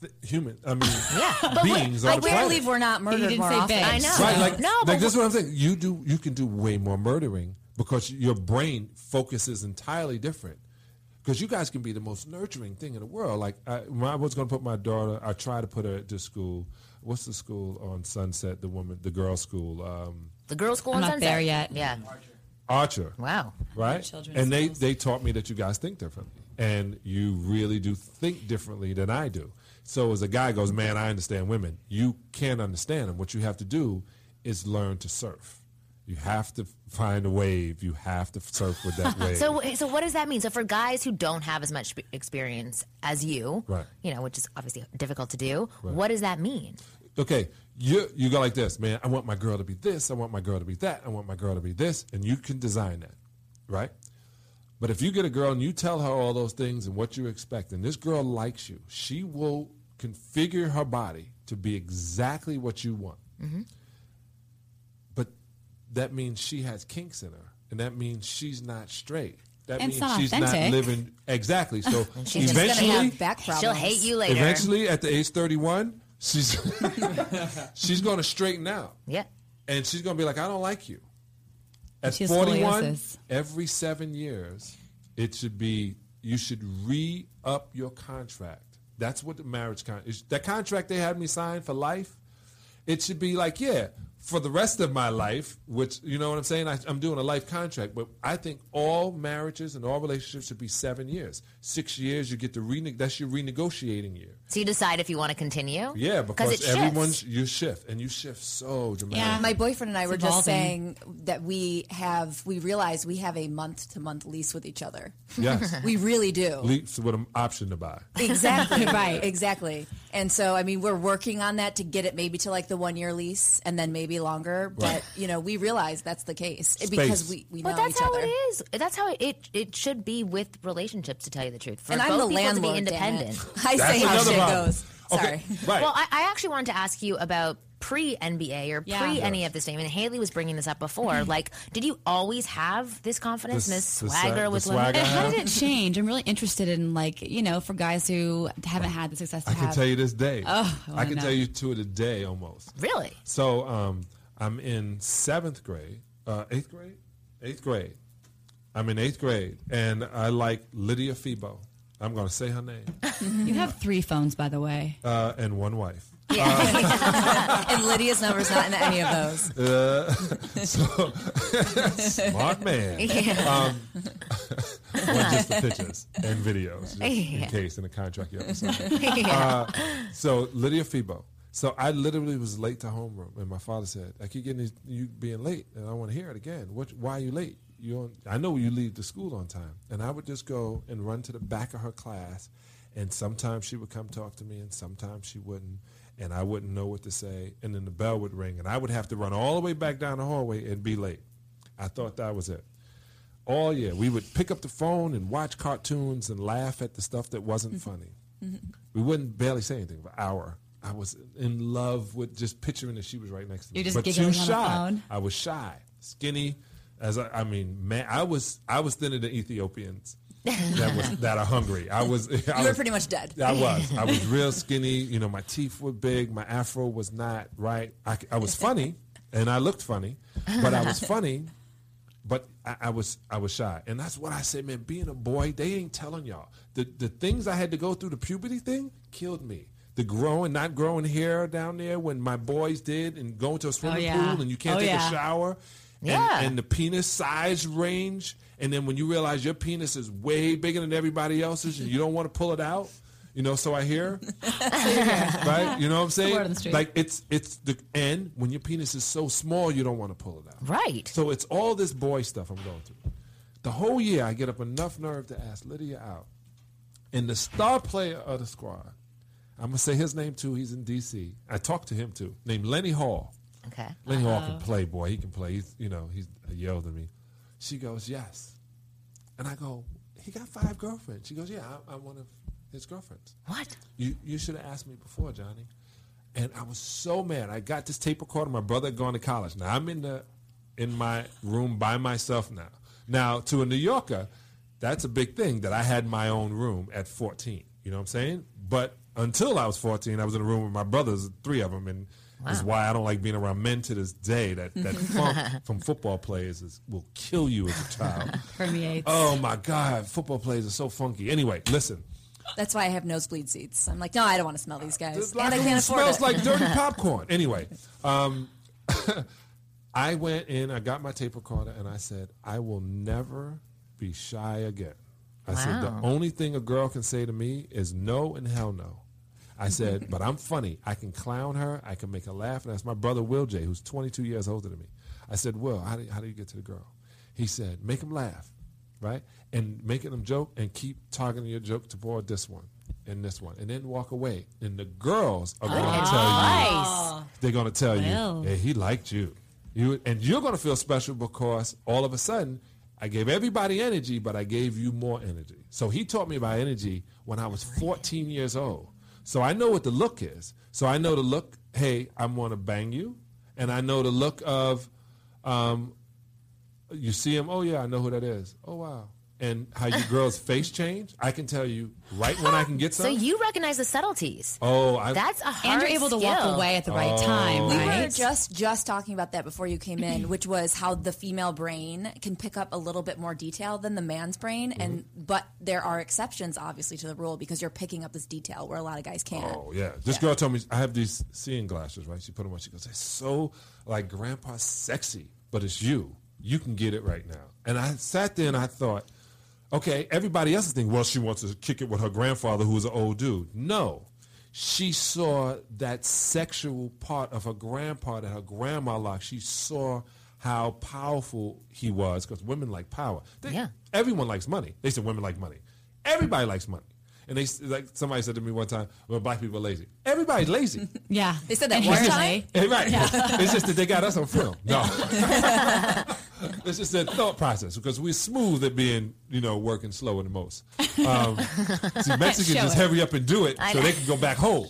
th- human. I mean, Yeah, but beings I on the believe we're not murdered more say often. big. I know. Right, like, no, like this is what I'm saying. You do, you can do way more murdering because your brain focuses entirely different. Because you guys can be the most nurturing thing in the world. Like I, when I was going to put my daughter, I tried to put her at this school. What's the school on Sunset? The woman, the girls' school. Um, the girls school I'm in not Sunset there yet. yeah Archer. wow right? children's And they schools. they taught me that you guys think differently, and you really do think differently than I do. So as a guy goes, man, I understand women. You can't understand them. What you have to do is learn to surf. You have to find a wave. You have to surf with that wave. So, so what does that mean? So, for guys who don't have as much experience as you, Right. you know, which is obviously difficult to do, Right. what does that mean? okay, you you go like this, man. I want my girl to be this. I want my girl to be that. I want my girl to be this, and you can design that, right? But if you get a girl and you tell her all those things and what you expect, and this girl likes you, she will configure her body to be exactly what you want. But that means she has kinks in her, and that means she's not straight. That And it's means not she's authentic. not living exactly. So She's just gonna eventually, have back She'll hate you later. eventually, at the age thirty-one, she's she's going to straighten out Yeah. and she's going to be like, I don't like you. At She has 41, scoliosis. every seven years, it should be, you should re up your contract. That's what the marriage contract is. That contract they had me sign for life, it should be like, yeah, for the rest of my life, which, you know what I'm saying? I, I'm doing a life contract, but I think all marriages and all relationships should be seven years. Six years, you get to reneg, that's your renegotiating year. So you decide if you want to continue. Yeah, because everyone's, you shift, and you shift so dramatically. Yeah. My boyfriend and I It's were just saying that we have, we realize we have a month to month lease with each other. Yes. We really do. Lease with an option to buy. Exactly. Right. Exactly. And so, I mean, we're working on that to get it maybe to like the one year lease and then maybe longer. But, you know, we realize that's the case because we, we know But that's each how other. it is. That's how it it should be with relationships. To tell you the truth, for And both I'm the people landlord. to be independent. I That's say how another shit problem. goes. Okay, Sorry. right. Well, I, I actually wanted to ask you about pre NBA or Yeah. pre Yes. any of this thing. And Haley was bringing this up before. like, did you always have this confidence, The- this swagger sa- with the women? swagger. And how did it change? I'm really interested in like you know for guys who haven't had the success. To I can have. tell you this day. Oh, I I, can know. tell you to the day almost. really? So um, I'm in seventh grade, uh, eighth grade, eighth grade. I'm in eighth grade, and I like Lydia Febo. I'm going to say her name You have three phones, by the way. uh, and one wife. and Lydia's number's not in any of those. Uh, so smart man. Um, well, just the pictures and videos, just Yeah. in case in the contract you ever sign. uh, so Lydia Febo. So I literally was late to homeroom, and my father said, "I keep getting these, you being late, and I want to hear it again. What? Why are you late? You on, I know you leave the school on time." And I would just go and run to the back of her class, and sometimes she would come talk to me, and sometimes she wouldn't, and I wouldn't know what to say, and then the bell would ring, and I would have to run all the way back down the hallway and be late. I thought that was it all year. We would pick up the phone and watch cartoons and laugh at the stuff that wasn't mm-hmm. funny. Mm-hmm. We wouldn't barely say anything for an hour. I was in love with just picturing that she was right next to me. You're just but giggling too on the shy. phone? I was shy, skinny. As I, I mean, man, I was I was thinner than Ethiopians. That was that are hungry. I was. I You were was- pretty much dead. I was. I was real skinny. You know, my teeth were big. My afro was not right. I, I was funny, and I looked funny, but I was funny. But I, I was I was shy, and that's what I said, man. Being a boy, they ain't telling y'all the the things I had to go through. The puberty thing killed me. The growing, not growing hair down there when my boys did, and going to a swimming oh, yeah. pool and you can't Oh, take yeah. a shower. And, Yeah. and the penis size range, and then when you realize your penis is way bigger than everybody else's, and you don't want to pull it out, you know. So I hear, right? You know what I'm saying? word on the street. Like it's it's the and when your penis is so small, you don't want to pull it out. Right. So it's all this boy stuff I'm going through. The whole year, I get up enough nerve to ask Lydia out, and the star player of the squad. I'm gonna say his name too. He's in D.C. I talked to him too. Named Lenny Hall. Okay. Lenny Hall can play, boy. He can play. He's, you know, he's a year older than me. She goes, yes. And I go, he got five girlfriends. She goes, yeah, I, I'm one of his girlfriends. What? You you should have asked me before, Johnny. And I was so mad. I got this tape recorder. My brother had gone to college. Now I'm in the in my room by myself now. Now to a New Yorker, that's a big thing that I had my own room at 14. You know what I'm saying? But until I was 14, I was in a room with my brothers, three of them, and is why I don't like being around men to this day. That that funk from football players is, will kill you as a child. Permeates. Oh my God, football players are so funky. Anyway, listen. That's why I have nosebleed seats. I'm like, no, I don't want to smell these guys, This and I can't afford smells it. like dirty popcorn. Anyway, um, I went in, I got my tape recorder, and I said, I will never be shy again. I said, the only thing a girl can say to me is no and hell no. I said, but I'm funny. I can clown her. I can make her laugh. And that's my brother, Will J., who's 22 years older than me. I said, Will, how do, how do you get to the girl? He said, make him laugh, right? And making them joke and keep targeting your joke toward this one and this one. And then walk away. And the girls are going to tell you. Nice. They're going to tell Well. you, hey, he liked you. you. And you're going to feel special because all of a sudden, I gave everybody energy, but I gave you more energy. So he taught me about energy when I was 14 years old. So I know what the look is. So I know the look, hey, I'm going to bang you. And I know the look of, um, you see him, oh, yeah, I know who that is. Oh, wow. And how you girls' face change, I can tell you right when I can get So some. you recognize the subtleties. oh, I, That's a hard and you're able to walk away at the right Oh. time, We right? were just just talking about that before you came in, which was how the female brain can pick up a little bit more detail than the man's brain, and Mm-hmm. but there are exceptions, obviously, to the rule because you're picking up this detail where a lot of guys can't. Oh yeah, this girl told me I have these seeing glasses, right? She put them on. She goes, "It's so like grandpa sexy, but it's you. You can get it right now." And I sat there and I thought, okay, everybody else is thinking, well, she wants to kick it with her grandfather, who is an old dude. No, she saw that sexual part of her grandpa that her grandma liked. She saw how powerful he was because women like power. They- Yeah. Everyone likes money. They said women like money. Everybody likes money. And they like somebody said to me one time, "Well, black people are lazy. Everybody's lazy, yeah. They said that one Inherently. time? Right? It's just that they got us on film. No, it's just that thought process because we're smooth at being, you know, working slower than most. Um, see, Mexicans just hurry up and do it I so know. they can go back home.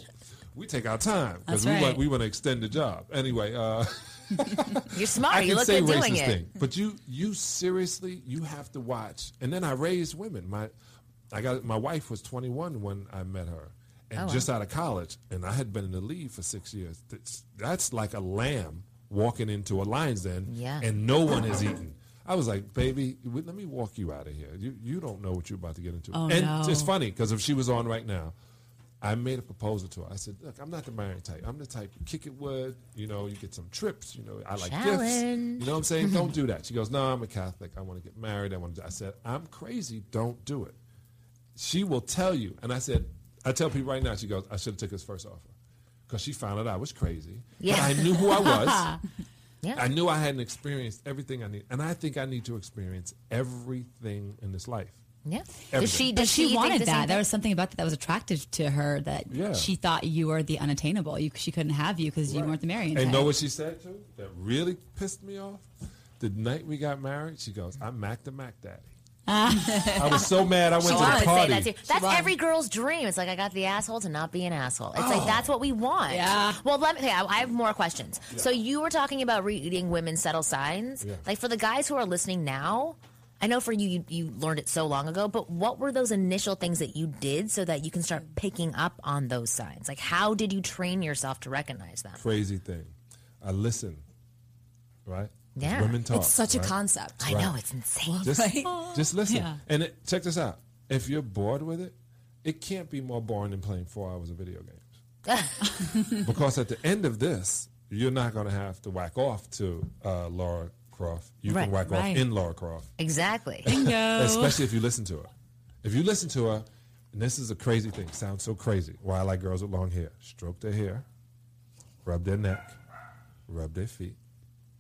We take our time because we want we want to extend the job. Anyway, uh, You're smart. I you look say good doing racist it. thing, but you you seriously you have to watch. And then I raised women. My I got my wife was 21 when I met her, and Oh, wow. just out of college, and I had been in the league for six years. That's, that's like a lamb walking into a lion's den, Yeah. and no one has eaten. I was like, baby, let me walk you out of here. You you don't know what you're about to get into. Oh, and no. it's funny because if she was on right now, I made a proposal to her. I said, look, I'm not the marrying type. I'm the type you kick it with, you know, you get some trips, you know, I like gifts. You know what I'm saying? don't do that. She goes, no, I'm a Catholic. I want to get married. I want to. I said, I'm crazy. Don't do it. She will tell you. And I said, I tell people right now. She goes, I should have took his first offer because she found out I was crazy. Yeah. But I knew who I was. Yeah. I knew I hadn't experienced everything I need, and I think I need to experience everything in this life. Yeah. Everything. Does she? But Does she, she, wanted the same that. There was something about that that was attractive to her that Yeah. she thought you were the unattainable. You, she couldn't have you because you weren't the marrying And type. know what she said too? That really pissed me off. The night we got married, she goes, "I'm Mac the Mac Daddy." I was so mad. I went She to would the say party. that too. That's won. every girl's dream. It's like I got the asshole to not be an asshole. It's Oh. like that's what we want. Yeah. Well, let me. Okay, I I have more questions. So you were talking about reading women's subtle signs. Yeah. Like for the guys who are listening now. I know for you, you, you learned it so long ago, but what were those initial things that you did so that you can start picking up on those signs? Like, how did you train yourself to recognize them? Crazy thing. I listen, right? Yeah. Women talk. It's such a right? concept. I know, it's insane. Just, Right? just listen. Yeah. And it, check this out. If you're bored with it, it can't be more boring than playing four hours of video games. because at the end of this, you're not going to have to whack off to uh, Laura Croft. You Right, can whack right. off in Laura Croft, Exactly. Especially if you listen to her. If you listen to her, and this is a crazy thing, sounds so crazy. Why I like girls with long hair. Stroke their hair, rub their neck, rub their feet,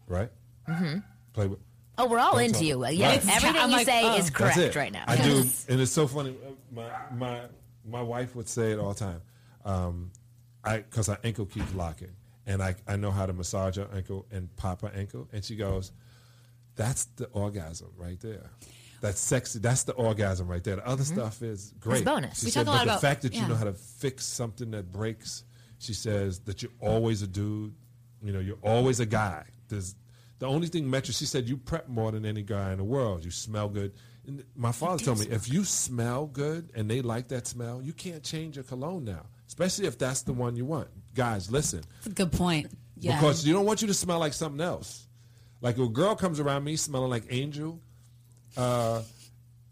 right? Mm-hmm. Play with. Oh, we're all into you. Yeah, Right. everything I'm you like, say oh. is correct right now. I do, and it's so funny. uh, My my my wife would say it all the time. Um, I because her ankle keeps locking, and I I know how to massage her ankle and pop her ankle, and she goes, "That's the orgasm right there." That's sexy. That's the orgasm right there. The other stuff is great. bonus. She We said, talk a but lot the fact that you know how to fix something that breaks. She says that you're always a dude. You know, you're always a guy. There's the only thing Metro. She said you prep more than any guy in the world. You smell good. And my father told me if you smell good and they like that smell, you can't change your cologne now, especially if that's the one you want. Guys, listen, That's a good point. Yeah. because you don't want you to smell like something else. Like if a girl comes around me smelling like Angel, uh,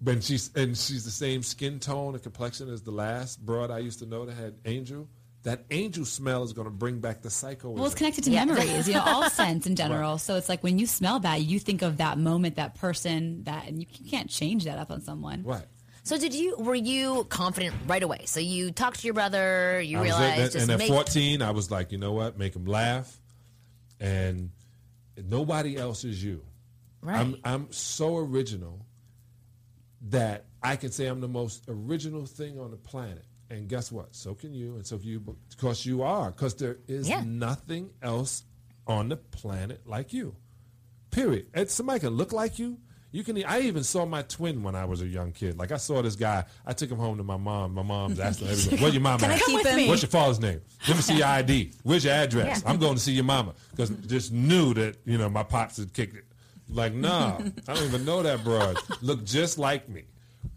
but she's and she's the same skin tone and complexion as the last broad I used to know that had Angel. That Angel smell is going to bring back the psycho. Well, it's connected to Yeah. memories, you know, all scents in general. So it's like when you smell that, you think of that moment, that person, that, and you can't change that up on someone. right. So did you? Were you confident right away? So you talked to your brother. You I was realized at- just and at make 14, I was like, you know what? Make them laugh, and nobody else is you. Right. I'm I'm so original that I can say I'm the most original thing on the planet. And guess what? So can you, and so can you, because you are. Because there is Yeah. nothing else on the planet like you. Period. And somebody can look like you. You can. I even saw my twin when I was a young kid. Like I saw this guy. I took him home to my mom. My mom's asking everybody, "Where's your mama?" Can I at? keep him? What's your father's name? Let me see your ID. Where's your address? I'm going to see your mama because just knew that you know my pops had kicked it. Like, nah, I don't even know that broad. Look just like me,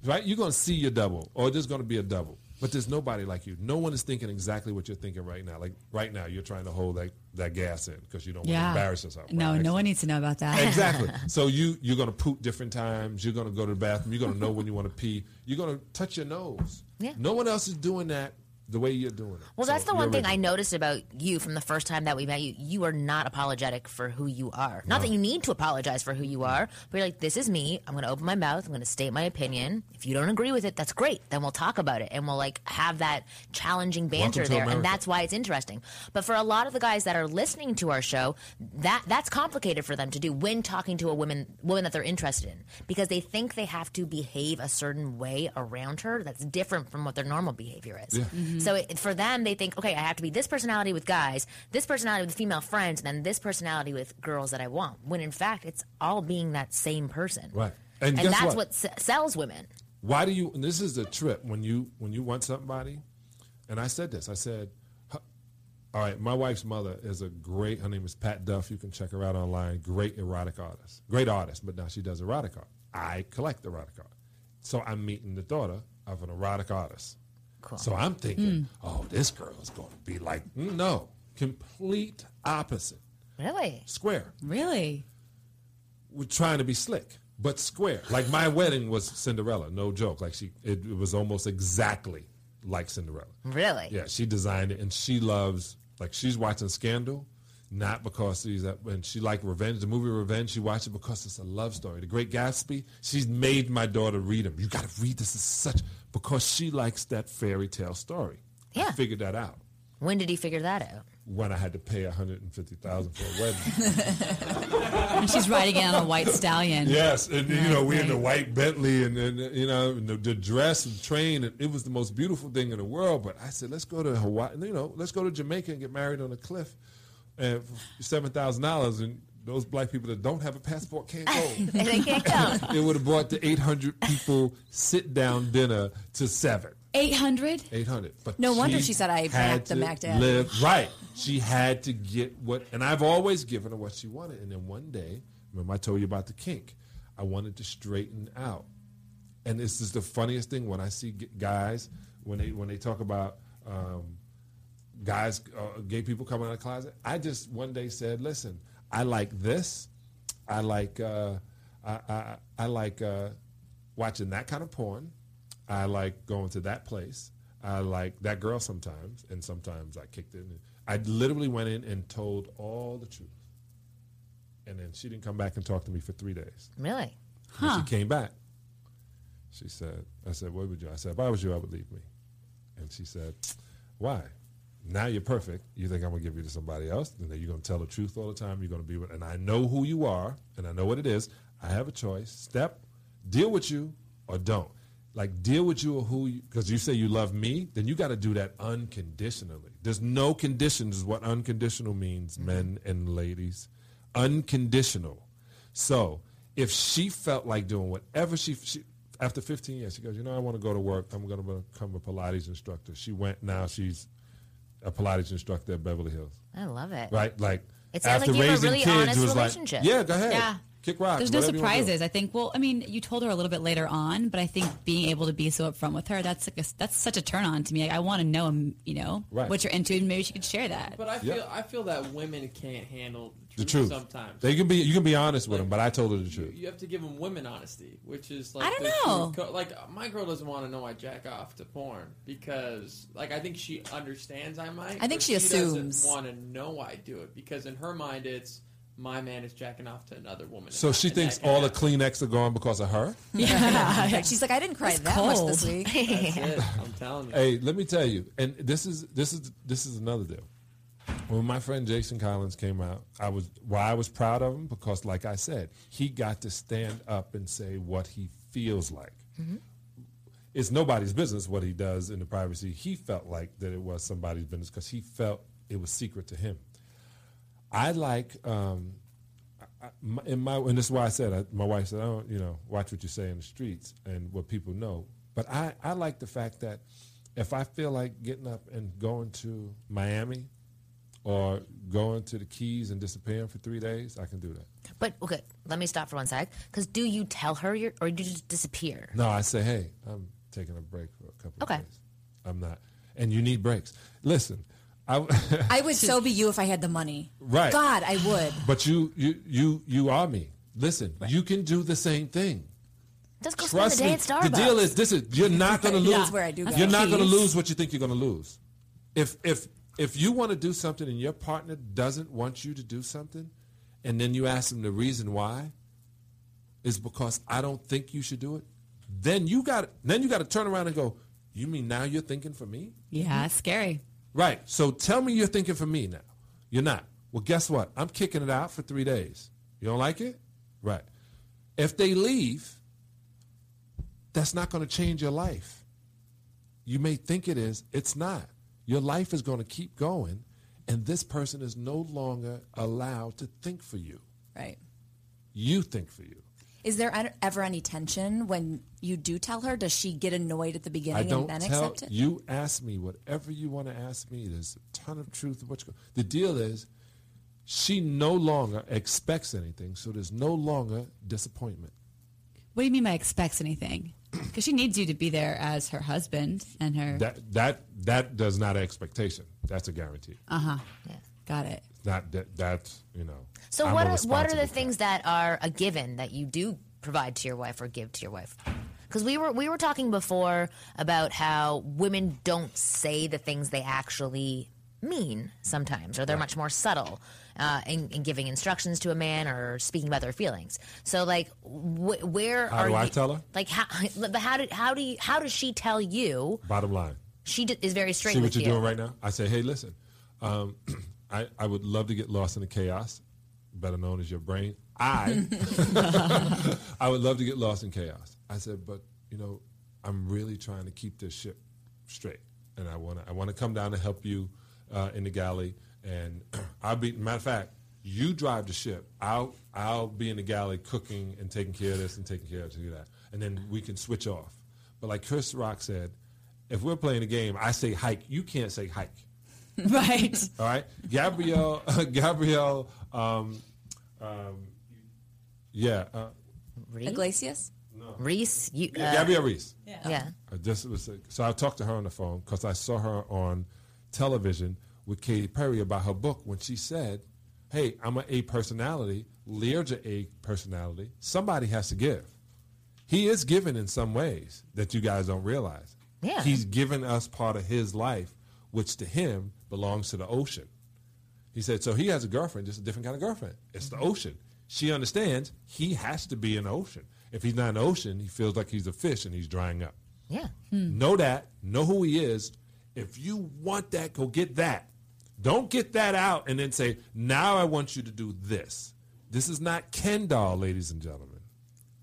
right? You're going to see your double, or there's going to be a double. But there's nobody like you. No one is thinking exactly what you're thinking right now. Like right now, you're trying to hold that, that gas in because you don't want to embarrass yourself. right No, no one needs to know about that. Exactly. So you you're gonna poop different times. You're gonna go to the bathroom. You're gonna know when you want to pee. You're gonna touch your nose. Yeah. No one else is doing that the way you're doing it. Well, So that's the one thing I noticed about you from the first time that we met you. You are not apologetic for who you are. Not that you need to apologize for who you are, but you're like, this is me. I'm going to open my mouth. I'm going to state my opinion. If you don't agree with it, that's great. Then we'll talk about it and we'll like have that challenging banter there. America. And that's why it's interesting. But for a lot of the guys that are listening to our show, that that's complicated for them to do when talking to a woman woman that they're interested in because they think they have to behave a certain way around her that's different from what their normal behavior is. Mm-hmm. Mm-hmm. So it, for them, they think, okay, I have to be this personality with guys, this personality with female friends, and then this personality with girls that I want. When in fact, it's all being that same person. Right. And And, guess that's what? what, s- sells women. Why do you? And this is the trip when you when you want somebody. And I said this. I said, all right. My wife's mother is a great. Her name is Pat Duff. You can check her out online. Great erotic artist. Great artist. But now she does erotic art. I collect erotic art. So I'm meeting the daughter of an erotic artist. Cool. So I'm thinking, oh, this girl is going to be like, mm, no, complete opposite. Really? Square. Really? We're trying to be slick, but square. Like my wedding was Cinderella, no joke. Like she, it, it was almost exactly like Cinderella. Really? Yeah, she designed it, and she loves. Like she's watching Scandal, not because she's at, when she liked Revenge, the movie Revenge. She watched it because it's a love story. The Great Gatsby. She's made my daughter read them. You got to read this. Is such because she likes that fairy tale story. Yeah. I figured that out When did he figure that out? when I had to pay one hundred and fifty thousand for a wedding. And she's riding in on a white stallion. Yes, and you know we in the white Bentley, and, and you know and the, the dress and train, and it was the most beautiful thing in the world. But I said, let's go to Hawaii, you know, let's go to Jamaica and get married on a cliff, and seven thousand dollars, and those black people that don't have a passport can't go. They can't come. it would have brought the eight hundred people sit down dinner to seven. 800? Eight hundred. But No wonder she said, I had the Mac Dad. Live right. She had to get what, and I've always given her what she wanted. And then one day, remember I told you about the kink. I wanted to straighten out. And this is the funniest thing when I see guys when they when they talk about um, guys, uh, gay people coming out of the closet. I just one day said, "Listen, I like this. I like uh, I, I, I like uh, watching that kind of porn. I like going to that place. I like that girl sometimes, and sometimes I kicked it. In. I literally went in and told all the truth, and then she didn't come back and talk to me for three days. Really? When she came back, she said, I said, what would you? I said, if I was you, I would leave me. And she said, why? Now you're perfect. You think I'm going to give you to somebody else? Then you're going to tell the truth all the time. You're going to be with, and I know who you are, and I know what it is. I have a choice. Step, deal with you or don't. Like deal with you or who, because you say you love me, then you got to do that unconditionally. There's no conditions is what unconditional means, mm-hmm. men and ladies. Unconditional. So if she felt like doing whatever she, she after 15 years, she goes, you know, I want to go to work. I'm going to become a Pilates instructor. She went. Now she's a Pilates instructor at Beverly Hills. I love it. Right? Like It sounds after like you have a raising really kids, honest it was relationship. like, yeah, go ahead, Yeah. Kick rock. There's no whatever you wanna do. surprises. I think. Well, I mean, you told her a little bit later on, but I think being able to be so upfront with her, that's like a, that's such a turn on to me. Like, I want to know, you know, Right. what you're into, and maybe she could share that. But I feel I feel that women can't handle The the truth. truth, sometimes. They can be. You can be honest with them, but I told her the truth. You have to give them women honesty, which is like I don't know. Co- like my girl doesn't want to know I jack off to porn because like I think she understands I might. I think but she assumes. want to know I do it because in her mind it's my man is jacking off to another woman. So she thinks all the. Kleenex are gone because of her. Yeah. She's like, I didn't cry It's that much this week. That's it. I'm telling you. Hey, let me tell you, and this is this is this is another deal. When my friend Jason Collins came out, I was why I was proud of him because, like I said, he got to stand up and say what he feels like. Mm-hmm. It's nobody's business what he does in the privacy. He felt like that it was somebody's business because he felt it was secret to him. I like um, I- in my and this is why I said I, my wife said I don't you know watch what you say in the streets and what people know. But I I like the fact that if I feel like getting up and going to Miami or going to the Keys and disappearing for three days, I can do that. But okay, let me stop for one sec. Because do you tell her you're, or do you just disappear? No, I say hey, I'm taking a break for a couple Okay. of days. I'm not, and you need breaks. Listen, I. I would so be you if I had the money. Right. God, I would. But you, you, you, you are me. Listen, you can do the same thing. Just go Trust spend me. the day at The deal is this: is you're not going to lose. That's where I do go. You're not going to lose what you think you're going to lose. If if if you want to do something and your partner doesn't want you to do something, and then you ask them the reason why, is because I don't think you should do it. Then you got then you got to turn around and go. You mean now you're thinking for me? Yeah, it's scary. Right. So tell me you're thinking for me now. You're not. Well, guess what? I'm kicking it out for three days. You don't like it? Right. If they leave, that's not going to change your life. You may think it is. It's not. Your life is going to keep going, and this person is no longer allowed to think for you. Right. You think for you. Is there ever any tension when you do tell her? Does she get annoyed at the I beginning don't and then tell accept it? you. Ask me whatever you want to ask me. There's a ton of truth. in What you, the deal is, she no longer expects anything, so there's no longer disappointment. What do you mean by expects anything? Because she needs you to be there as her husband and her. That that that does not expectation. That's a guarantee. Uh huh. Yeah. Got it. Not that that's you know. So I'm what are, what are the things that are a given that you do provide to your wife or give to your wife? Because we were we were talking before about how women don't say the things they actually mean sometimes, or they're much more subtle uh, in, in giving instructions to a man or speaking about their feelings. So like, wh- where How are do I you, tell her? Like how but how did how do you, how does she tell you? Bottom line. She d- is very straight See what you're you. doing right now? I say, hey, listen, um, I, I would love to get lost in the chaos, better known as your brain. I I would love to get lost in chaos. I said, but you know, I'm really trying to keep this ship straight, and I want to I want to come down and help you uh, in the galley, and I'll be matter of fact. You drive the ship. I'll I'll be in the galley cooking and taking care of this and taking care of that, and then we can switch off. But like Chris Rock said, if we're playing a game, I say hike. You can't say hike. Right. All right, Gabrielle. Gabrielle. Um, um, yeah. Uh, Reece? Iglesias? Reece, you, uh, Gabrielle Reece. yeah. I just was so I talked to her on the phone because I saw her on television with Katy Perry about her book when she said, "Hey, I'm an A personality. Laird's an A personality. Somebody has to give. He is giving in some ways that you guys don't realize. Yeah. he's given us part of his life, which to him belongs to the ocean. He said, so he has a girlfriend, just a different kind of girlfriend. It's the ocean. She understands he has to be in the ocean. If he's not in the ocean, he feels like he's a fish and he's drying up. Yeah. Hmm. Know that. Know who he is. If you want that, go get that. Don't get that out and then say, now I want you to do this. This is not Ken doll, ladies and gentlemen.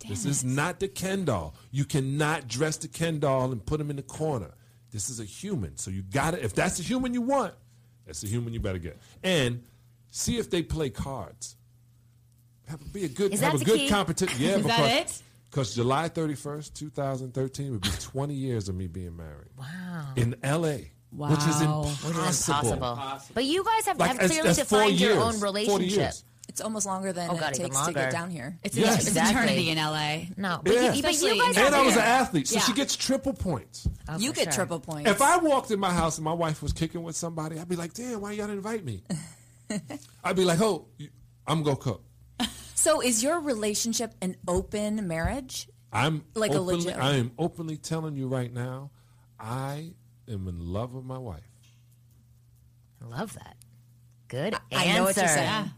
this is not the Ken doll. You cannot dress the Ken doll and put him in the corner. This is a human. So you got to, if that's the human you want, that's the human you better get. And see if they play cards. Have, be a good, Is have a good competition. Yeah, Is because, that it? Because July 31st, 2013 would be 20 years of me being married. Wow. In L.A., which is Wow. impossible. Which is impossible. But you guys have, Like, have that's- clearly that's four defined your years. own 40 relationship. Years. It's almost longer than Oh, God, it even takes to get down here. It's, Yes. it's Exactly. eternity in LA. No, but, Yeah. you, but you guys And I was an athlete, so Yeah. she gets triple points. Oh, you get sure. triple points. If I walked in my house and my wife was kicking with somebody, I'd be like, damn, why you gotta invite me? I'd be like, oh, I'm gonna go cook. so is your relationship an open marriage? I'm Like a openly, legit- I am openly telling you right now, I am in love with my wife. I love that. Good answer. I know what you're saying.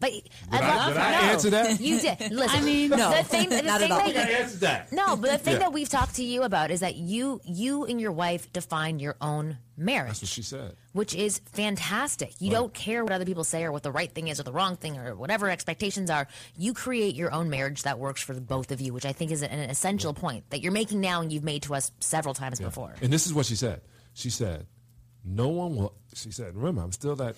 But Did I, I- love did I no. answer that? You did. Listen, I mean, the no. thing, the Not thing at all. that- I answered that. No, but the thing Yeah. that we've talked to you about is that you you and your wife define your own marriage, That's what she said. which is fantastic. You don't care what other people say or what the right thing is or the wrong thing or whatever expectations are. You create your own marriage that works for both of you, which I think is an essential point that you're making now and you've made to us several times before. And this is what she said. She said, "No one will." She said, "Remember, I'm still that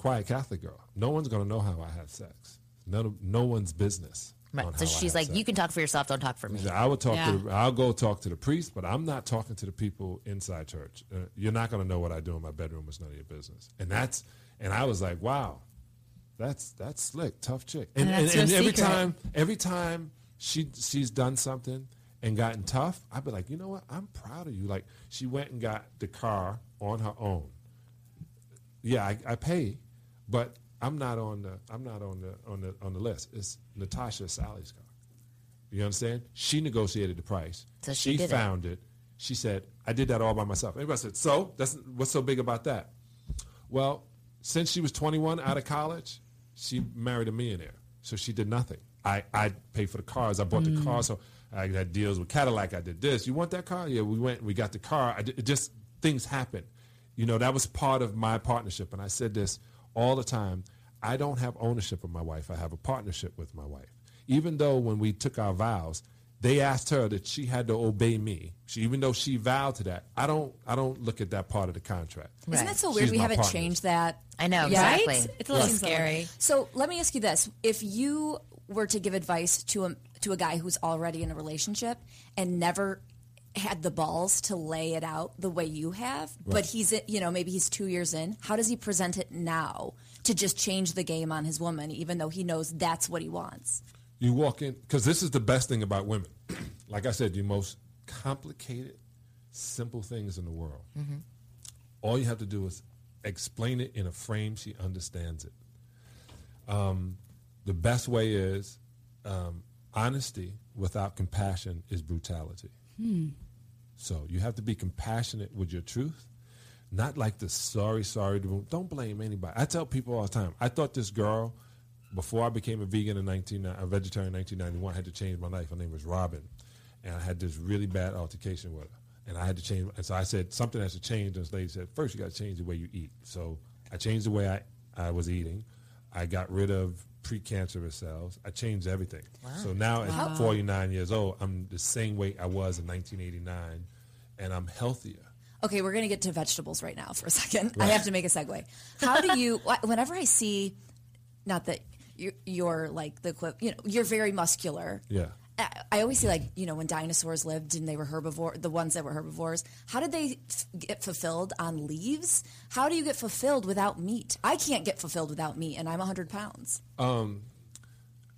quiet Catholic girl. No one's going to know how I had sex. None of, no one's business." Right. So I she's had like, sex. you can talk for yourself, don't talk for me. She said, I would talk Yeah. to. The, I'll go talk to the priest, but I'm not talking to the people inside church. Uh, you're not going to know what I do in my bedroom. It's none of your business. And that's. And I was like, wow, that's that's slick, tough chick. And And and, that's your and every time, every time she she's done something and gotten tough, I'd be like, you know what? I'm proud of you. Like she went and got the car on her own. Yeah, I, I pay, but I'm not on the I'm not on the on the on the list. It's Natasha Salley's car. You understand? She negotiated the price. So she did found it. She said, "I did that all by myself." Everybody said, "So that's what's so big about that?" Well, since she was 21 out of college, she married a millionaire. So she did nothing. I I paid for the cars. I bought the mm. car. So I had deals with Cadillac. I did this. You want that car? Yeah, we went. We got the car. I did, it just things happen. You know, that was part of my partnership. And I said this all the time. I don't have ownership of my wife. I have a partnership with my wife. Even though when we took our vows, they asked her that she had to obey me. She, even though she vowed to that, I don't. I don't look at that part of the contract. Isn't that so She's weird? We haven't partner. changed that. I know, Yeah. exactly. Right? It's a little Seems scary. So let me ask you this: If you were to give advice to a to a guy who's already in a relationship and never had the balls to lay it out the way you have, but he's you know maybe he's two years in, how does he present it now to just change the game on his woman, even though he knows that's what he wants? You walk in because this is the best thing about women. like I said, the most complicated, simple things in the world. All you have to do is explain it in a frame she understands it. Um, the best way is um, honesty without compassion is brutality. So you have to be compassionate with your truth, not like the sorry, sorry. Don't blame anybody. I tell people all the time. I thought this girl, before I became a vegan in 19, a vegetarian in 1991, had to change my life. Her name was Robin, and I had this really bad altercation with her, and I had to change. And so I said something has to change. And this lady said, first you got to change the way you eat. So I changed the way I, I was eating. I got rid of precancerous cells. I changed everything. So now at 49 years old, I'm the same weight I was in 1989, and I'm healthier. Okay, we're going to get to vegetables right now for a second. I have to make a segue. How do you, whenever I see, not that you're, you're like the, you know, you're very muscular. Yeah. I, always see like, you know, when dinosaurs lived and they were herbivore, the ones that were herbivores, how did they f- get fulfilled on leaves? How do you get fulfilled without meat? I can't get fulfilled without meat and I'm 100 pounds. Um,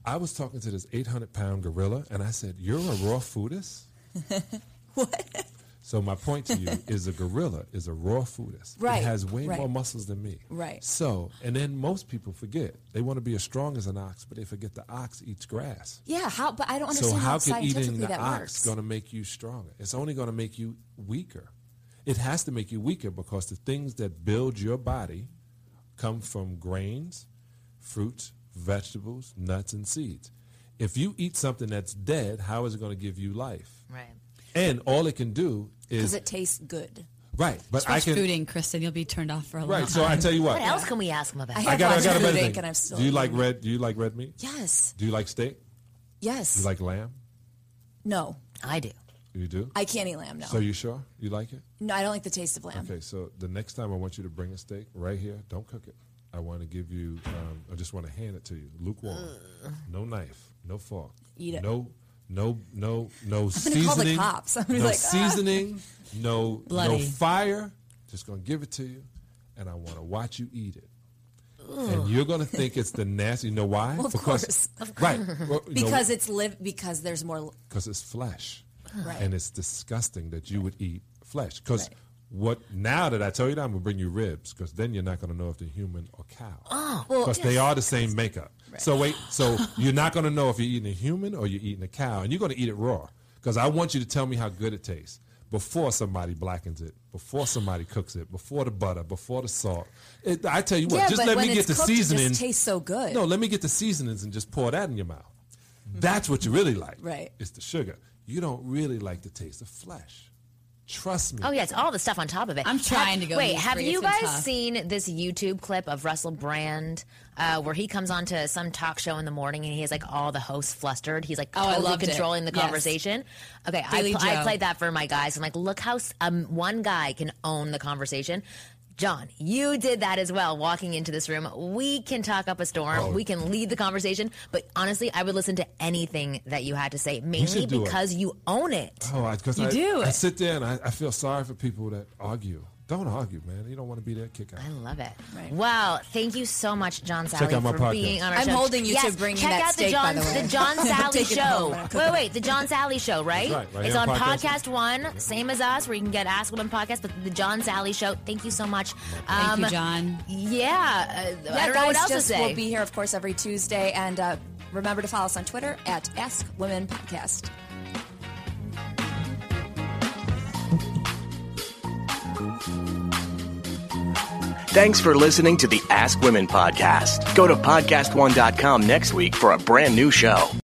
I was talking to this 800 pound gorilla, and I said, "You're a raw foodist." what? So my point to you is a gorilla is a raw foodist. Right, It has way right. more muscles than me. Right. So, and then most people forget they want to be as strong as an ox, but they forget the ox eats grass. Yeah, how? But I don't So understand how how, can eating the ox works. going to make you stronger? It's only going to make you weaker. It has to make you weaker because the things that build your body come from grains, fruits, vegetables, nuts, and seeds. If you eat something that's dead, how is it going to give you life? Right. And all it can do is Because it tastes good. right. But I Fresh can fooding, Kristen, you'll be turned off for a long right. time. So I tell you what. What else can we ask him about? I I have got. I watched got a Food better Inc. thing. and I'm still Do you like eating. red? Do you like red meat? Yes. Do you like steak? Yes. You like lamb? no, I do. You do. I can't eat lamb. No. So you sure you like it? no, I don't like the taste of lamb. Okay, so the next time I want you to bring a steak right here, don't cook it. I want to give you, um, I just want to hand it to you, lukewarm, no knife, no fork, Eat it. no, no, no, no seasoning, call the cops. I'm no like, ah. seasoning, no, no Bloody. fire. Just gonna give it to you, and I want to watch you eat it. And you're gonna think it's the nasty. You know why? Well, of because, course. Of right? Well, you know, Because it's live. Because there's more. because it's flesh, Right. and it's disgusting that you would eat flesh. Because Right. What now that I tell you that, I'm gonna bring you ribs, because then you're not gonna know if they're human or cow. Oh, well, because they are the same makeup. Right. So wait, so you're not gonna know if you're eating a human or you're eating a cow, and you're gonna eat it raw. Because I want you to tell me how good it tastes before somebody blackens it, before somebody cooks it, before the butter, before the salt. It, I tell you what, Yeah, just let me get the cooked, it just seasoning. tastes so good. No, let me get the seasonings and just pour that in your mouth. That's what you really like. Right. It's the sugar. You don't really like the taste of flesh. Trust me. Oh yeah, it's all the stuff on top of it. I'm trying Have- to go Wait, have free. you It's guys tough. seen this YouTube clip of Russell Brand, uh, where he comes on to some talk show in the morning and he has like all the hosts flustered. He's like Oh, I totally it. controlling the Yes. conversation. Okay, I, pl- I played that for my guys. I'm like, look how um, one guy can own the conversation. John, you did that as well. Walking into this room, we can talk up a storm. Oh. We can lead the conversation. But honestly, I would listen to anything that you had to say, mainly do it. because you own it. Oh, because You I, do I sit there and I, I feel sorry for people that argue. Don't argue, man. You don't want to be that kick out. I love it. Right. Well, thank you so much, John Salley, out my for podcast. being on our show. I'm holding you to yes, bring check that out steak, the by John, the way. John Salley Take it show. home when I'm wait, wait, the John Salley show, right? right, right it's on on Podcast Podcast One, same as us, where you can get Ask Women podcast. But the John Salley show. Thank you so much. Thank you, Um, John. Yeah, uh, I don't know guys, what else just to say. we'll be here, of course, every Tuesday, and uh, remember to follow us on Twitter at Ask Women Podcast. Thanks for listening to the Ask Women podcast. Go to podcastone.com next week for a brand new show.